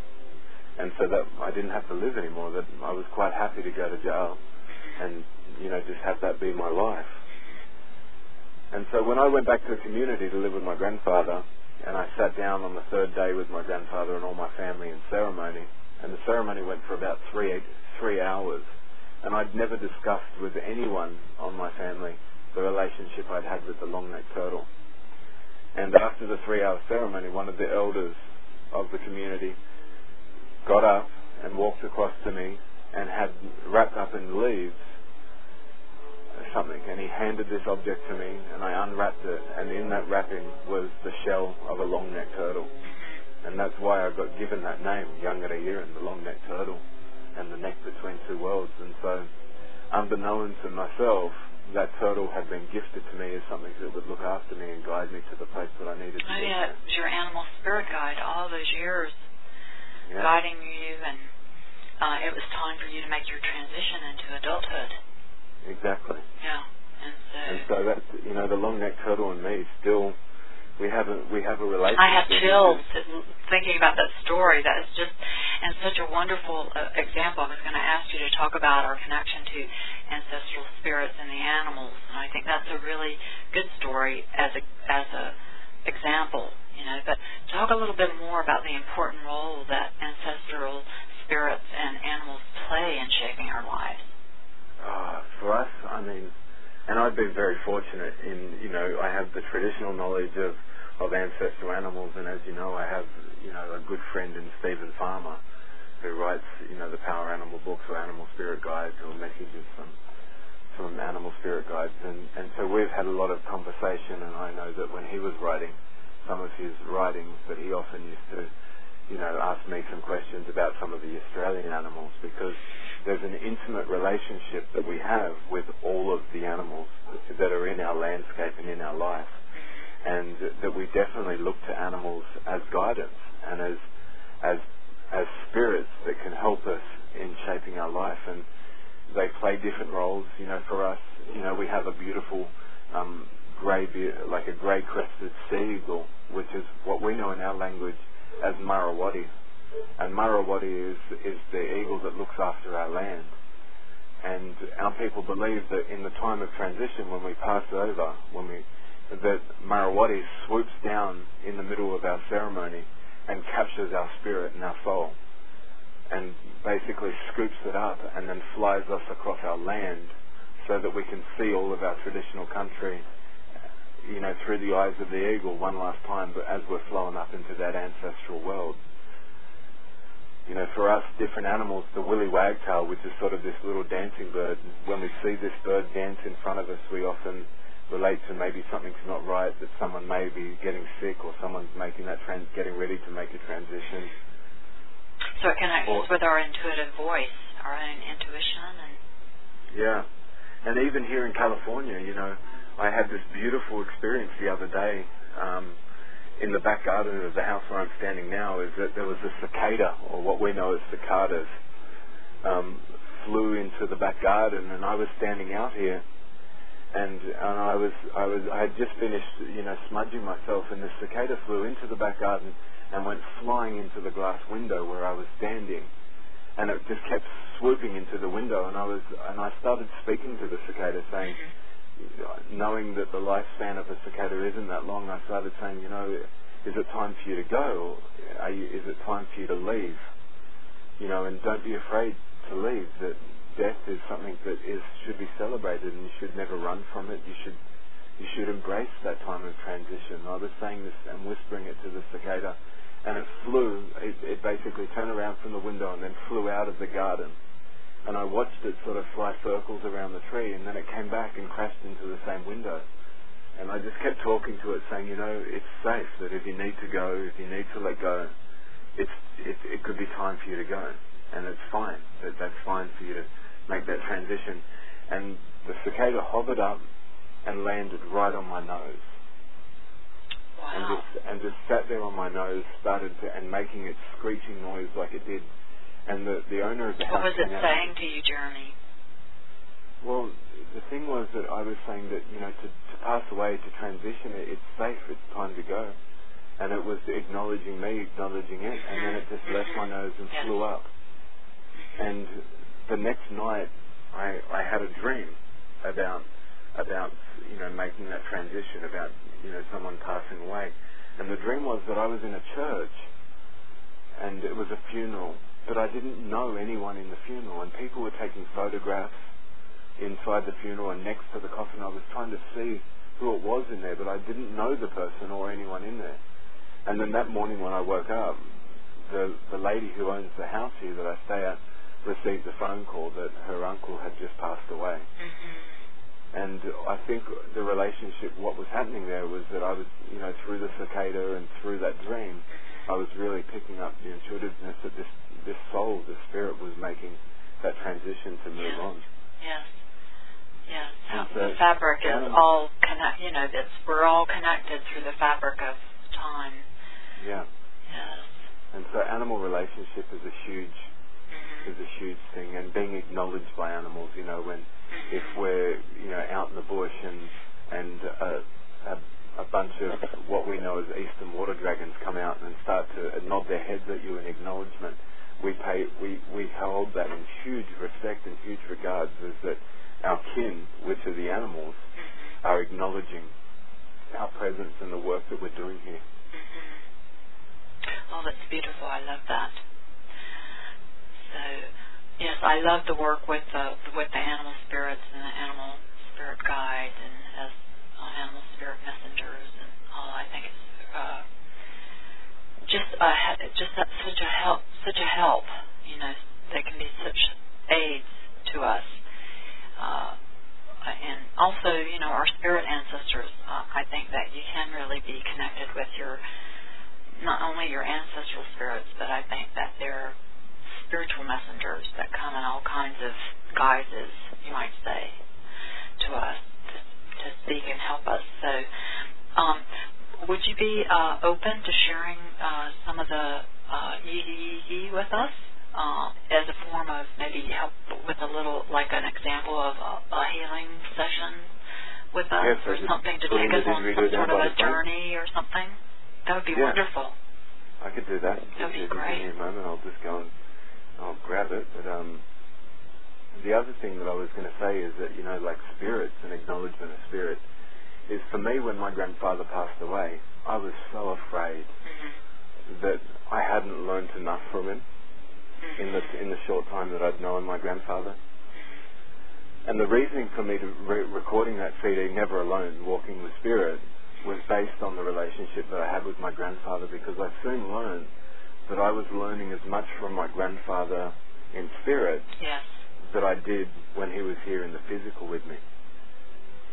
And so that I didn't have to live anymore, that I was quite happy to go to jail and, you know, just have that be my life. And so when I went back to the community to live with my grandfather, and I sat down on the third day with my grandfather and all my family in ceremony, and the ceremony went for about three, three hours, and I'd never discussed with anyone on my family the relationship I'd had with the long-necked turtle. And after the three hour ceremony, one of the elders of the community got up and walked across to me and had wrapped up in leaves something. And he handed this object to me, and I unwrapped it. And in that wrapping was the shell of a long necked turtle. And that's why I got given that name, Yangareyiran, the long necked turtle, and the neck between two worlds. And so, unbeknown to myself, that turtle had been gifted to me as something that would look after me and guide me to the place that I needed to oh, be. yeah, it was your animal spirit guide all those years, yeah. guiding you, and uh, it was time for you to make your transition into adulthood. Exactly. Yeah, and so. And so that you know, the long-necked turtle and me still we have a we have a relationship. I have chills thinking about that story. That is just and such a wonderful uh, example. I was going to ask you to talk about our connection to ancestral spirits and the animals, and I think that's a really good story as a as a example. You know, but talk a little bit more about the important role that ancestral spirits and animals play in shaping our lives. Uh, for us, I mean, and I've been very fortunate in, you know, I have the traditional knowledge of, of ancestral animals, and as you know, I have, you know, a good friend in Steven Farmer, who writes, you know, the Power Animal books or Animal Spirit Guides or messages from from Animal Spirit Guides, and and so we've had a lot of conversation, and I know that when he was writing some of his writings, that he often used to, me some questions about some of the Australian animals because there's an intimate relationship that we have with all of the animals that are in our landscape and in our life. And that we definitely look to animals as guidance and as, as, as spirits that can help us in shaping our life. And they play different roles. You know, for us, you know, we have a beautiful um, grey, like a grey crested sea eagle, which is what we know in our language as Marawati, and Marawati is, is the eagle that looks after our land. And our people believe that in the time of transition, when we pass over, when we, that Marawati swoops down in the middle of our ceremony and captures our spirit and our soul and basically scoops it up and then flies us across our land so that we can see all of our traditional country, you know, through the eyes of the eagle one last time, but as we're flowing up into that ancestral world. You know, for us, different animals, the willy wagtail, which is sort of this little dancing bird, when we see this bird dance in front of us, we often relate to maybe something's not right, that someone may be getting sick or someone's making that trans, getting ready to make a transition. So it connects or, with our intuitive voice, our own intuition, and yeah, and even here in California, you know, I had this beautiful experience the other day. Um, in the back garden of the house where I'm standing now is that there was a cicada, or what we know as cicadas, um, flew into the back garden, and I was standing out here, and and I was I was I had just finished you know smudging myself, and the cicada flew into the back garden and went flying into the glass window where I was standing, and it just kept swooping into the window, and I was and I started speaking to the cicada, saying knowing that the lifespan of a cicada isn't that long, I started saying, you know, is it time for you to go? Or you, is it time for you to leave? You know, and don't be afraid to leave. That death is something that is should be celebrated, and you should never run from it. You should you should embrace that time of transition. I was saying this and whispering it to the cicada, and it flew. It, it basically turned around from the window and then flew out of the garden and I watched it sort of fly circles around the tree, and then it came back and crashed into the same window. And I just kept talking to it, saying, you know, it's safe that if you need to go, if you need to let go, it's it, it could be time for you to go, and it's fine. That that's fine for you to make that transition. And the cicada hovered up and landed right on my nose. Wow. And just and just sat there on my nose, started to, and making its screeching noise like it did and the the owner of the what house. What was it saying to you, Jeremy? Well, the thing was that I was saying that you know to to pass away, to transition, it, it's safe. It's time to go, and it was acknowledging me, acknowledging it, and then it just left my nose and yes. flew up. And the next night, I I had a dream about about you know making that transition, about you know someone passing away, and the dream was that I was in a church, and it was a funeral but I didn't know anyone in the funeral, and people were taking photographs inside the funeral and next to the coffin. I was trying to see who it was in there, but I didn't know the person or anyone in there. And then that morning when I woke up, the the lady who owns the house here that I stay at received a phone call that her uncle had just passed away. Mm-hmm. And I think the relationship, what was happening there was that I was, you know, through the cicada and through that dream, I was really picking up the intuitiveness that this this soul, the spirit, was making that transition to move yes. on. Yes. Yes. How so the fabric is all connect. You know, that's we're all connected through the fabric of time. Yeah. Yes. And so, animal relationship is a huge mm-hmm. is a huge thing, and being acknowledged by animals. You know, when mm-hmm. if we're you know out in the bush and and uh, a a bunch of what we know as eastern water dragons come out and start to nod their heads at you in acknowledgement we pay we, we hold that in huge respect and huge regards is that our kin, which are the animals, are acknowledging our presence and the work that we're doing here. Mm-hmm. Oh, that's beautiful. I love that. So, yes, I love the work with the with the animal spirits and the animal spirit guides and as uh, animal spirit messengers and all. I think it's just a, just such a help, such a help. You know, they can be such aids to us. Uh, and also, you know, our spirit ancestors. Uh, I think that you can really be connected with your, not only your ancestral spirits, but I think that they're spiritual messengers that come in all kinds of guises, you might say, to us to, to speak and help us. So, um, would you be uh, open to sharing uh, some of the uh, EEE with us uh, as a form of maybe help with a little, like an example of a, a healing session with us, yes, or something to take us on some sort of a journey or something? That would be yeah. wonderful. I could do that. That would be Give great. me a moment. I'll just go and I'll grab it. But um, the other thing that I was going to say is that you know, like spirits and acknowledgement of spirit is for me when my grandfather passed away, I was so afraid mm-hmm. that I hadn't learned enough from him mm-hmm. in the in the short time that I'd known my grandfather. Mm-hmm. And the reasoning for me to re- recording that CD, Never Alone, Walking with Spirit, was based on the relationship that I had with my grandfather because I soon learned that I was learning as much from my grandfather in spirit Yes. that I did when he was here in the physical with me.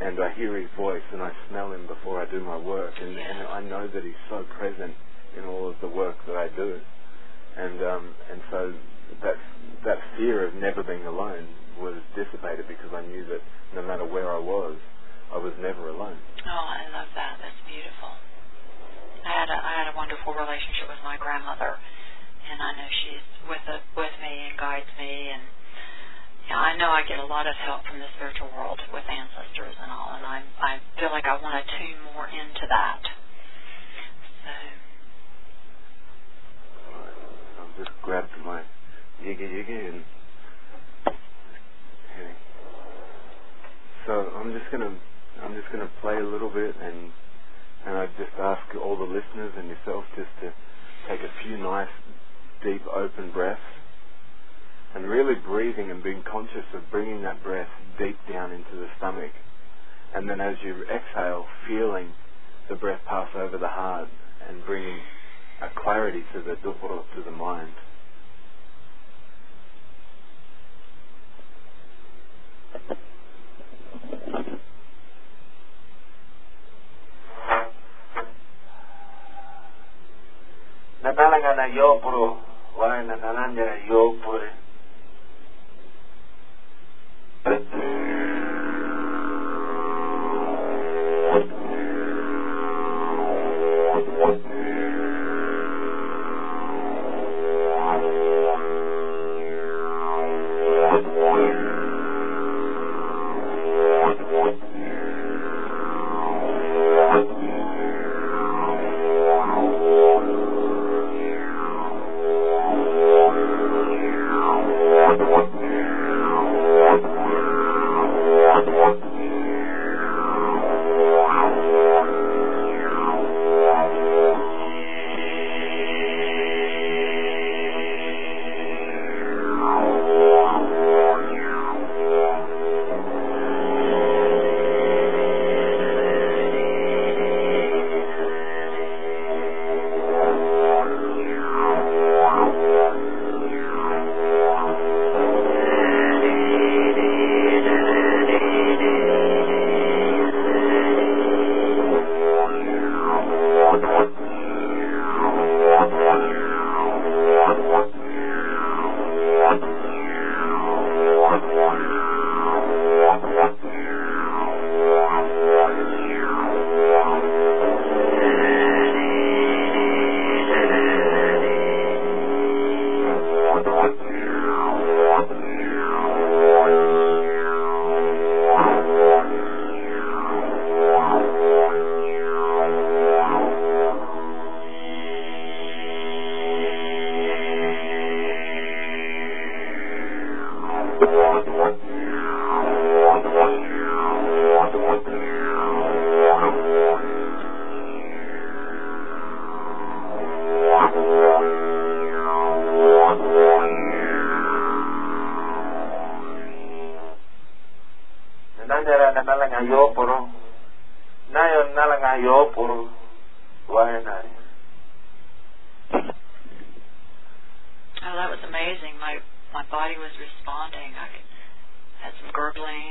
And I hear his voice and I smell him before I do my work, and, and I know that he's so present in all of the work that I do. And um, and so that that fear of never being alone was dissipated because I knew that no matter where I was, I was never alone. Oh, I love that. That's beautiful. I had a I had a wonderful relationship with my grandmother, and I know she's with a, with me and guides me, and yeah, I know I get a lot of help from the spiritual world with ancestors and all, and I I feel like I want to tune more into that. So I've just grabbed my yiggy yiggy and. So I'm just gonna I'm just gonna play a little bit and and I just ask all the listeners and yourself just to take a few nice deep open breaths and really breathing and being conscious of bringing that breath deep down into the stomach and then as you exhale feeling the breath pass over the heart and bringing a clarity to the Duporo, to the mind. Natalanga na yopro, wala na talanga na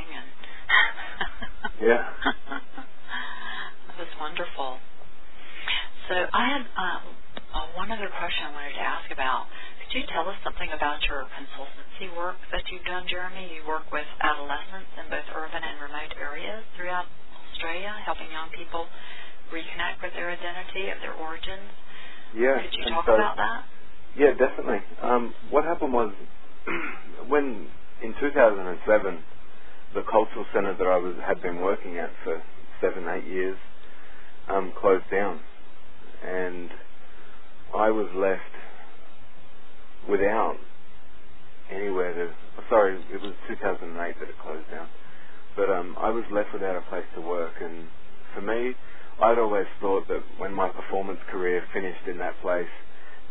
Yeah. that was wonderful. So I had um, uh, one other question I wanted to ask about. Could you tell us something about your consultancy work that you've done, Jeremy? You work with adolescents in both urban and remote areas throughout Australia, helping young people reconnect with their identity, of their origins. Yeah. Could you talk so- about that? Yeah, definitely. Um, what happened was when in 2007 the cultural centre that I was had been working at for seven eight years um, closed down, and I was left without anywhere to. Sorry, it was 2008 that it closed down, but um, I was left without a place to work, and for me, I'd always thought that when my performance career finished in that place,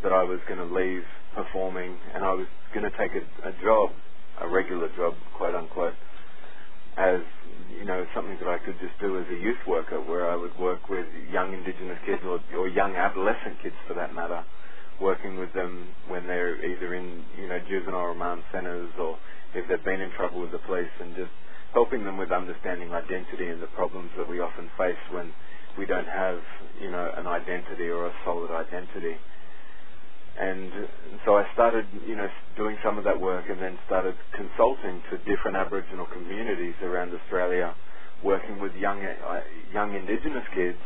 that I was going to leave performing and I was going to take a, a job, a regular job, quote unquote, as you know something that I could just do as a youth worker, where I would work with young Indigenous kids or, or young adolescent kids, for that matter, working with them when they're either in you know juvenile remand centres or if they've been in trouble with the police, and just helping them with understanding identity and the problems that we often face when we don't have you know an identity or a solid identity. And so I started, you know, doing some of that work and then started consulting to different Aboriginal communities around Australia, working with young, uh, young Indigenous kids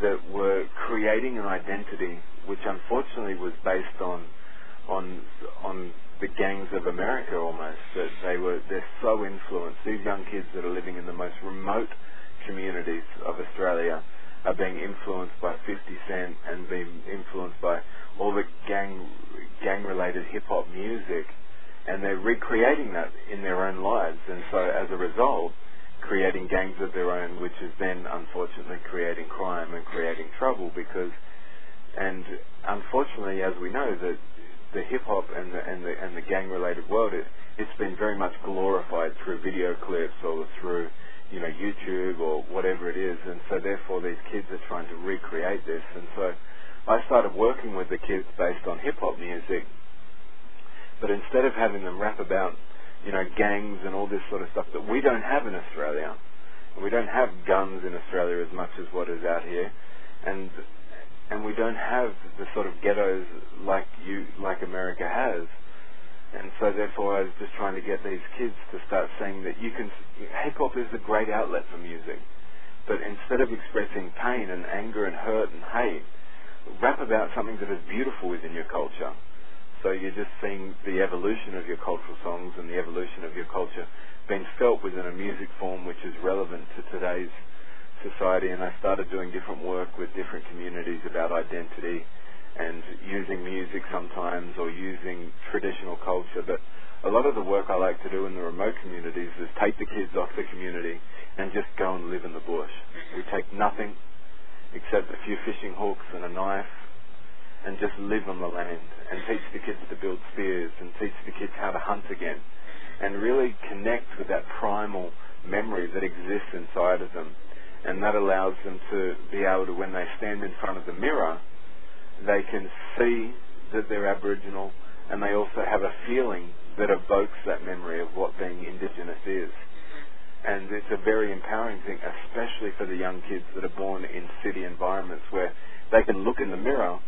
that were creating an identity which unfortunately was based on, on, on the gangs of America almost. That they were, they're so influenced. These young kids that are living in the most remote communities of Australia are being influenced by 50 Cent and being influenced by all the gang gang related hip hop music, and they're recreating that in their own lives, and so as a result, creating gangs of their own, which is then unfortunately creating crime and creating trouble because, and unfortunately, as we know, that the hip hop and the and the and the gang related world, it, it's been very much glorified through video clips or through you know YouTube or whatever it is, and so therefore these kids are trying to recreate this, and so I started working with the kids based on hip hop music, but instead of having them rap about, you know, gangs and all this sort of stuff that we don't have in Australia, we don't have guns in Australia as much as what is out here, and and we don't have the sort of ghettos like you like America has. And so therefore I was just trying to get these kids to start saying that you can hip hop is a great outlet for music. But instead of expressing pain and anger and hurt and hate, rap about something that is beautiful within your culture. So you're just seeing the evolution of your cultural songs and the evolution of your culture being felt within a music form which is relevant to today's society. And I started doing different work with different communities about identity and using music sometimes or using traditional culture. But a lot of the work I like to do in the remote communities is take the kids off the community and just go and live in the bush. We take nothing except a few fishing hooks and a knife and just live on the land and teach the kids to build spears and teach the kids how to hunt again and really connect with that primal memory that exists inside of them. And that allows them to be able to, when they stand in front of the mirror, they can see that they're Aboriginal and they also have a feeling that evokes that memory of what being Indigenous is and it's a very empowering thing, especially for the young kids that are born in city environments where they can look in the mirror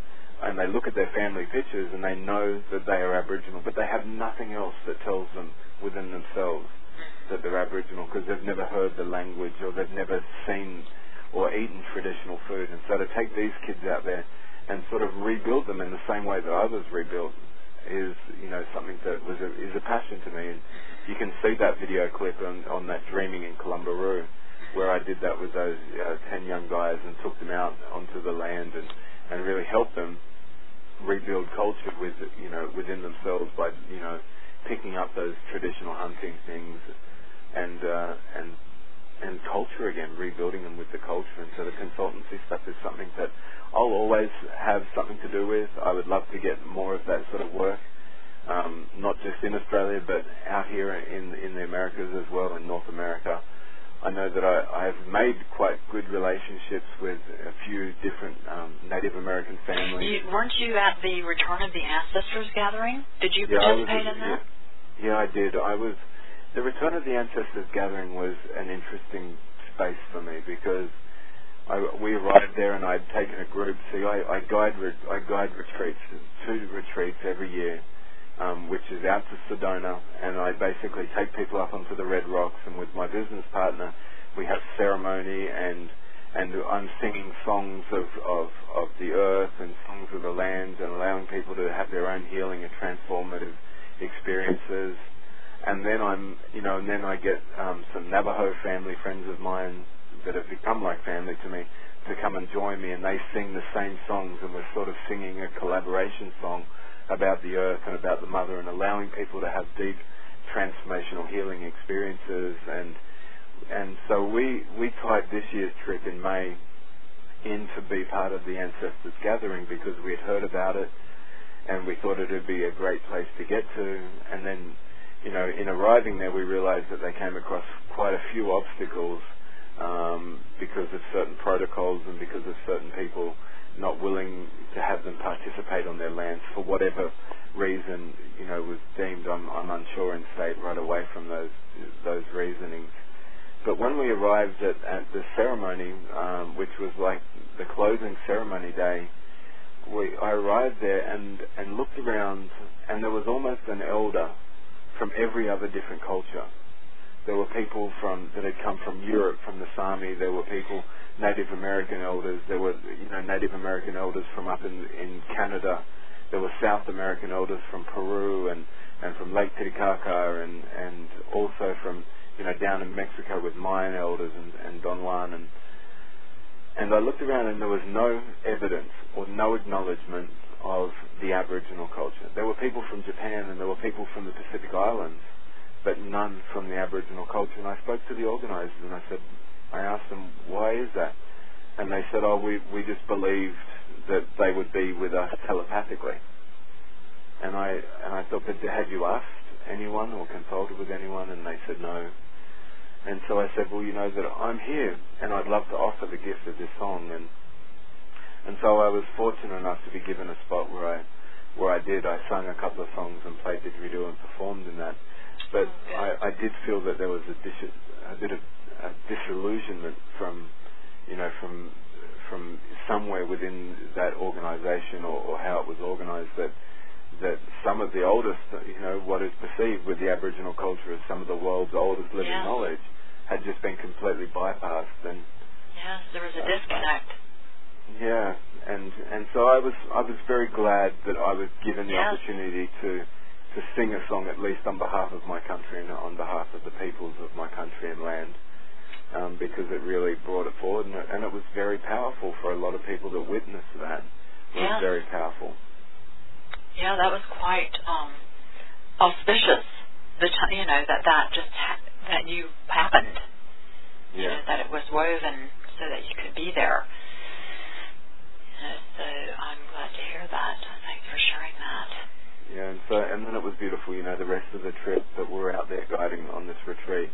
and they look at their family pictures and they know that they are Aboriginal, but they have nothing else that tells them within themselves that they're Aboriginal because they've never heard the language or they've never seen or eaten traditional food. And so to take these kids out there and sort of rebuild them in the same way that I was rebuilt is, you know, something that was a, is a passion to me. And you can see that video clip on, on that Dreaming in Columbaroo, where I did that with those uh, 10 young guys and took them out onto the land and, and really helped them rebuild culture with, you know, within themselves by, you know, picking up those traditional hunting things and, uh, and, and culture again, rebuilding them with the culture. And so the consultancy stuff is something that I'll always have something to do with. I would love to get more of that sort of work um, not just in Australia, but out here in in the Americas as well, in North America. I know that I, I have made quite good relationships with a few different um, Native American families. You, weren't you at the Return of the Ancestors gathering? Did you yeah, participate was, in that? Yeah, yeah, I did. I was. The Return of the Ancestors gathering was an interesting space for me because I, we arrived there and I'd taken a group. See, I, I guide I guide retreats, two retreats every year um, which is out to Sedona, and I basically take people up onto the Red Rocks, and with my business partner, we have ceremony, and and I'm singing songs of, of, of the earth and songs of the land, and allowing people to have their own healing and transformative experiences. And then I'm, you know, and then I get um, some Navajo family friends of mine that have become like family to me to come and join me, and they sing the same songs, and we're sort of singing a collaboration song about the earth and about the mother and allowing people to have deep transformational healing experiences. And and so we we tied this year's trip in May in to be part of the ancestors gathering because we had heard about it and we thought it would be a great place to get to. And then you know in arriving there we realized that they came across quite a few obstacles um, because of certain protocols and because of certain people not willing to have them participate on their lands for whatever reason, you know, was deemed I'm, I'm unsure in state right away from those those reasonings. But when we arrived at, at the ceremony, um, which was like the closing ceremony day, we I arrived there and and looked around, and there was almost an elder from every other different culture. There were people from that had come from Europe, from the Sami. There were people, Native American elders. There were you know Native American elders from up in in Canada. There were South American elders from Peru and and from Lake Titicaca and and also from you know down in Mexico with Mayan elders and and Don Juan and and I looked around and there was no evidence or no acknowledgement of the Aboriginal culture. There were people from Japan and there were people from the Pacific Islands, but none from the Aboriginal culture. And I spoke to the organisers and I said, I asked them, why is that? And they said, oh, we, we just believed that they would be with us telepathically. And I, and I thought, but had you asked anyone or consulted with anyone? And they said, no. And so I said, well, you know that I'm here and I'd love to offer the gift of this song. And and so I was fortunate enough to be given a spot where I where I did. I sung a couple of songs and played didgeridoo and performed in that. But I, I did feel that there was a, dis- a bit of a disillusionment from, you know, from from somewhere within that organisation or, or how it was organised that that some of the oldest, you know, what is perceived with the Aboriginal culture as some of the world's oldest living yeah. knowledge had just been completely bypassed. And yes, there was a uh, disconnect. Yeah, and and so I was I was very glad that I was given the yes. opportunity to to sing a song at least on behalf of my country and on behalf of the peoples of my country and land. Um, because it really brought it forward, and it, and it was very powerful for a lot of people that witnessed that. It was very powerful. Yeah, that was quite um, auspicious. The t- you know that that just ha- that you happened. Yeah. You know, that it was woven so that you could be there. So I'm glad to hear that. Thanks for sharing that. Yeah, and so and then it was beautiful. You know, the rest of the trip that we were out there guiding on this retreat.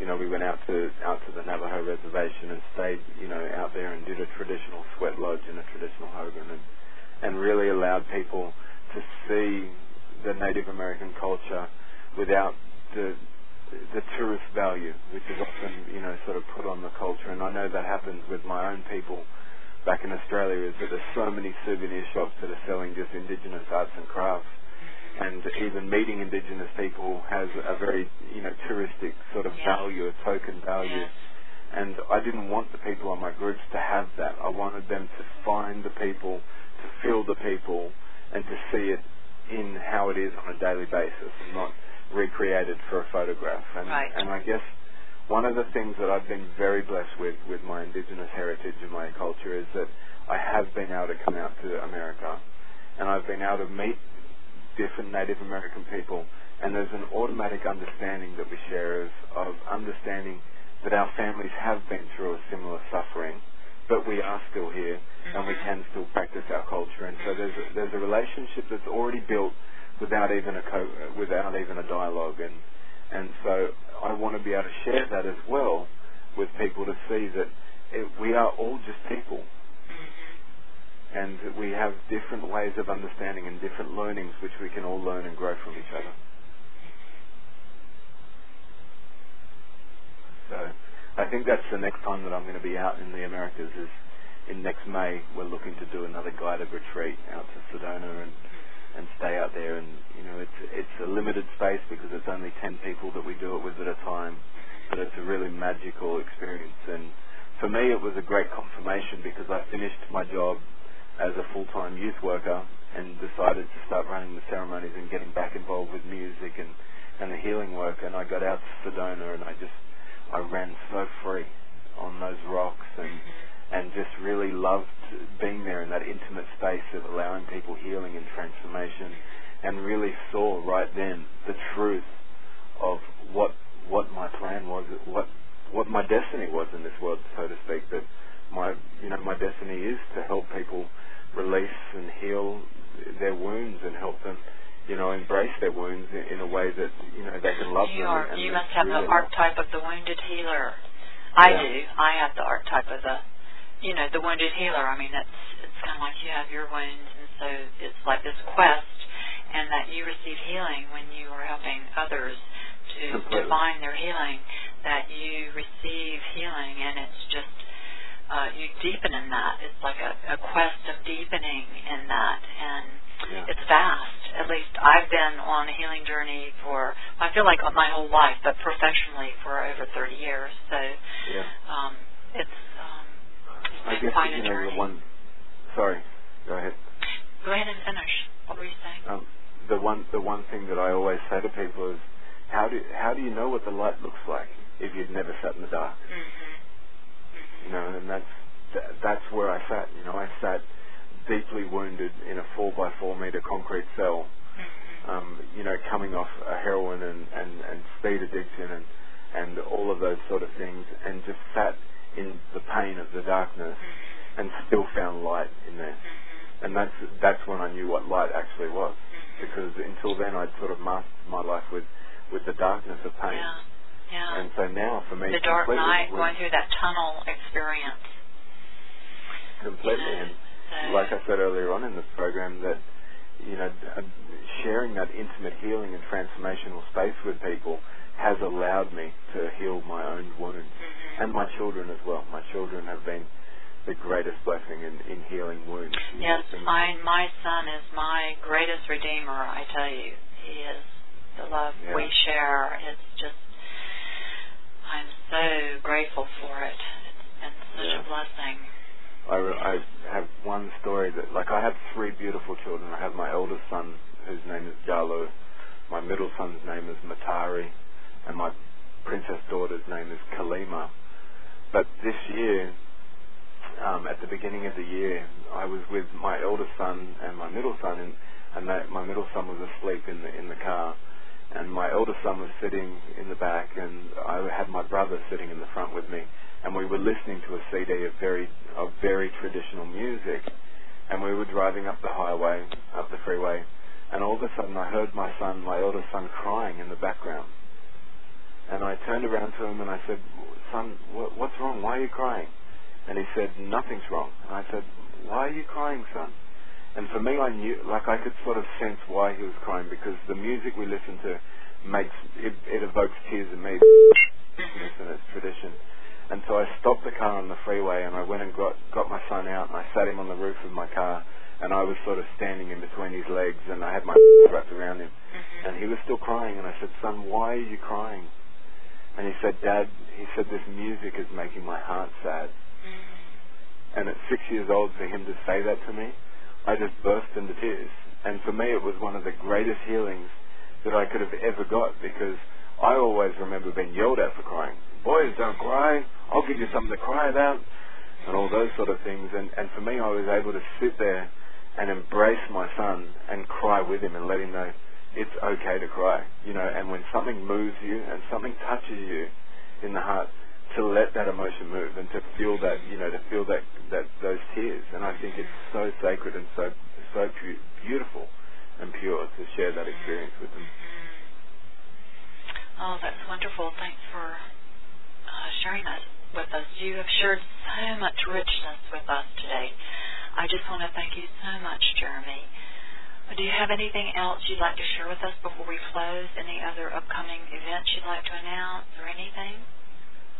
You know, we went out to out to the Navajo reservation and stayed, you know, out there and did a traditional sweat lodge and a traditional hogan and and really allowed people to see the Native American culture without the the tourist value, which is often you know sort of put on the culture. And I know that happens with my own people back in Australia. Is that there's so many souvenir shops that are selling just indigenous arts and crafts, and even meeting indigenous people has a very you know touristic sort of yeah. value, a token value. Yeah. And I didn't want the people on my groups to have that. I wanted them to find the people, to feel the people, and to see it in how it is on a daily basis not recreated for a photograph. And, right. and I guess one of the things that I've been very blessed with with my indigenous heritage and my culture is that I have been able to come out to America and I've been able to meet different Native American people and there's an automatic understanding that we share of, of understanding that our families have been through a similar suffering but we are still here mm-hmm. and we can still practice our culture. And so there's a, there's a relationship that's already built without even a co- without even a dialogue. And and so I want to be able to share that as well with people to see that it, we are all just people. Mm-hmm. And we have different ways of understanding and different learnings which we can all learn and grow from each other. Mm-hmm. So I think that's the next time that I'm going to be out in the Americas is in next May. We're looking to do another guided retreat out to Sedona and and stay out there. And you know, it's it's a limited space because it's only ten people that we do it with at a time, but it's a really magical experience. And for me, it was a great confirmation because I finished my job as a full-time youth worker and decided to start running the ceremonies and getting back involved with music and and the healing work. And I got out to Sedona and I just I ran so free on those rocks and and just really loved being there in that intimate space of allowing people healing and transformation and really saw right then the truth of what what my plan was what what my destiny was in this world so to speak that my you know my destiny is to help people release and heal their wounds and help them you know, embrace their wounds in, a way that you know they can love you them. Are, and you must have really the archetype of the wounded healer. I yeah. do. I have the archetype of the, you know, the wounded healer. I mean, that's it's kind of like you have your wounds, and so it's like this quest, and that you receive healing when you are helping others to Completely. define their healing. That you receive healing, and it's just uh, you deepen in that. It's like a, a quest of deepening in that, and Yeah. it's vast. At least I've been on a healing journey for I feel like my whole life, but professionally for over 30 years. So Yeah. um, it's I guess you know the one. Sorry, go ahead. Go ahead and finish. What were you saying? Um, the one the one thing that I always say to people is, how do how do you know what the light looks like if you've never sat in the dark? Mm-hmm. You know, and that's th- that's where I sat. You know, I sat deeply wounded in a four by four meter concrete cell. Mm-hmm. Um, you know, coming off a heroin and, and, and speed addiction and and all of those sort of things, and just sat in the pain of the darkness and still found light in there. And that's that's when I knew what light actually was. Because until then I'd sort of masked my life with, with the darkness of pain. Yeah. Yeah. And so now for me the dark night, going through that tunnel experience. completely and so, like I said earlier on in this program that you know uh, sharing that intimate healing and transformational space with people has allowed me to heal my own wounds Mhm. And my children as well. My children have been the greatest blessing in, in healing wounds. Yes, I, my son is my greatest redeemer, I tell you. He is the love Yeah. we share. It's just, I'm so grateful for it. It's been such Yeah. a blessing. I, I have one story that, like, I have three beautiful children. I have my eldest son, whose name is Jalu. My middle son's name is Matari, and my princess daughter's name is Kalima. But this year, um, at the beginning of the year, I was with my eldest son and my middle son, and, and that, my middle son was asleep in the in the car, and my eldest son was sitting in the back, and I had my brother sitting in the front with me, and we were listening to a CD of very of very traditional music, and we were driving up the highway, up the freeway, and all of a sudden I heard my son, my eldest son, crying in the background, and I turned around to him and I said, "Son, what, what's wrong? Why are you crying?" And he said, "Nothing's wrong." And I said, "Why are you crying, son?" And for me, I knew, like I could sort of sense why he was crying because the music we listen to makes it, it evokes tears in me. and it's tradition. And so I stopped the car on the freeway and I went and got got my son out and I sat him on the roof of my car and I was sort of standing in between his legs and I had my wrapped around him Mhm. and he was still crying and I said, "Son, why are you crying?" And he said, "Dad," he said, "this music is making my heart sad." Mhm. And at six years old, for him to say that to me, I just burst into tears. And for me, it was one of the greatest healings that I could have ever got because I always remember being yelled at for crying. Boys, don't cry. I'll give you something to cry about. And all those sort of things. And, and for me, I was able to sit there and embrace my son and cry with him and let him know it's okay to cry. You know, and when something moves you and something touches you in the heart, to let that emotion move and to feel that, you know, to feel that, that those tears. And I think it's so sacred and so so beautiful and pure to share that experience with them. Mhm. Oh, that's wonderful. Thanks for uh, sharing that with us. You have shared so much richness with us today. I just want to thank you so much, Jeremy. Do you have anything else you'd like to share with us before we close? Any other upcoming events you'd like to announce or anything?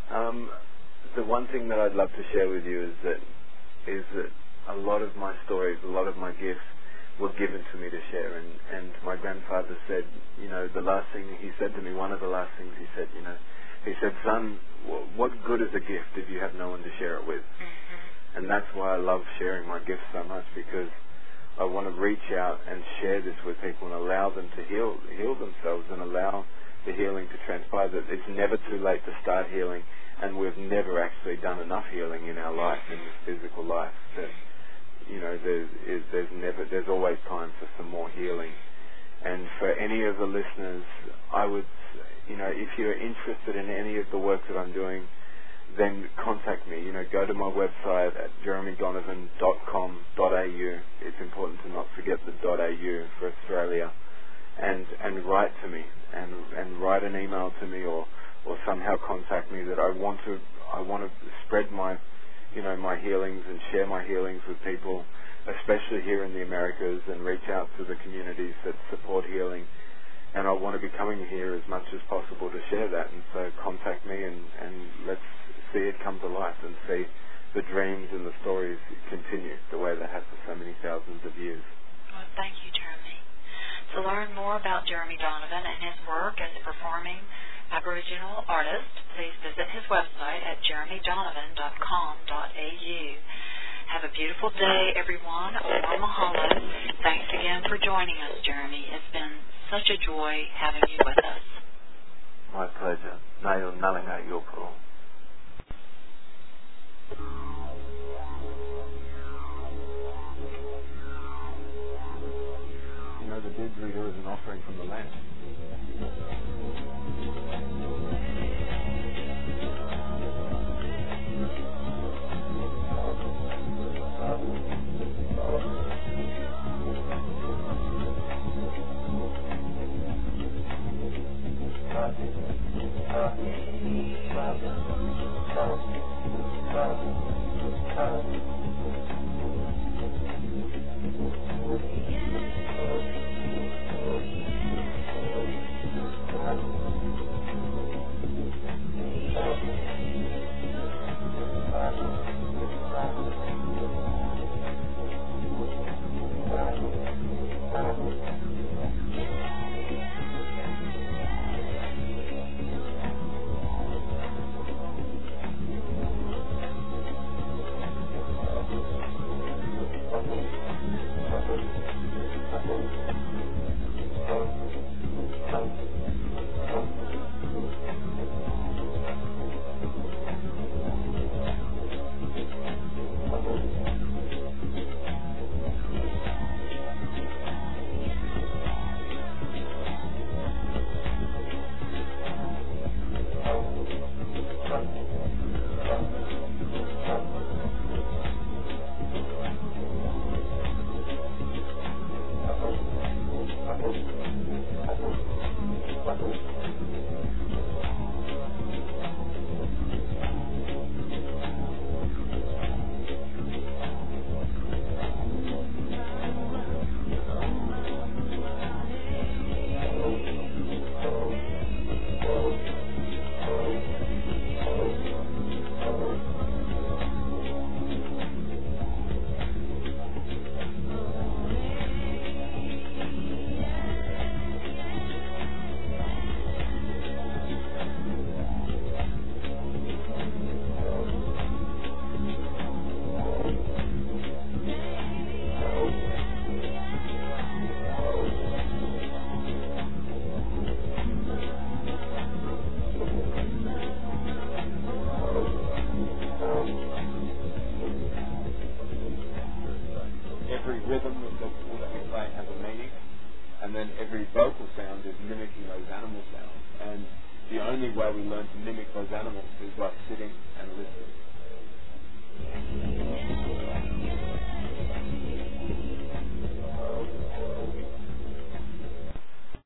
Um, the one thing that I'd love to share with you is that is that a lot of my stories, a lot of my gifts were given to me to share. And, and my grandfather said, you know, the last thing he said to me, one of the last things he said, you know, he said, son, what good is a gift if you have no one to share it with? Mm-hmm. And that's why I love sharing my gifts so much because I want to reach out and share this with people and allow them to heal heal themselves and allow the healing to transpire. That it's never too late to start healing, and we've never actually done enough healing in our life, in this physical life. That you know, there's is, there's never there's always time for some more healing. And for any of the listeners, I would, you know, if you're interested in any of the work that I'm doing, then contact me. You know, go to my website at jeremydonovan.com.au. It's important to not forget the .au for Australia, and and write to me and and write an email to me or or somehow contact me that I want to I want to spread my you know, my healings and share my healings with people, especially here in the Americas, and reach out to the communities that support healing. And I want to be coming here as much as possible to share that. And so contact me and, and let's see it come to life and see the dreams and the stories continue the way they have for so many thousands of years. Well, thank you, Jeremy. To learn more about Jeremy Donovan and his work as a performing Aboriginal artist, please visit his website at jeremydonovan.com.au. Have a beautiful day, everyone. Or mahalo. Thanks again for joining us, Jeremy. It's been such a joy having you with us. My pleasure. Nayo nalanga yopro. You know, the didgeridoo is an offering from the land.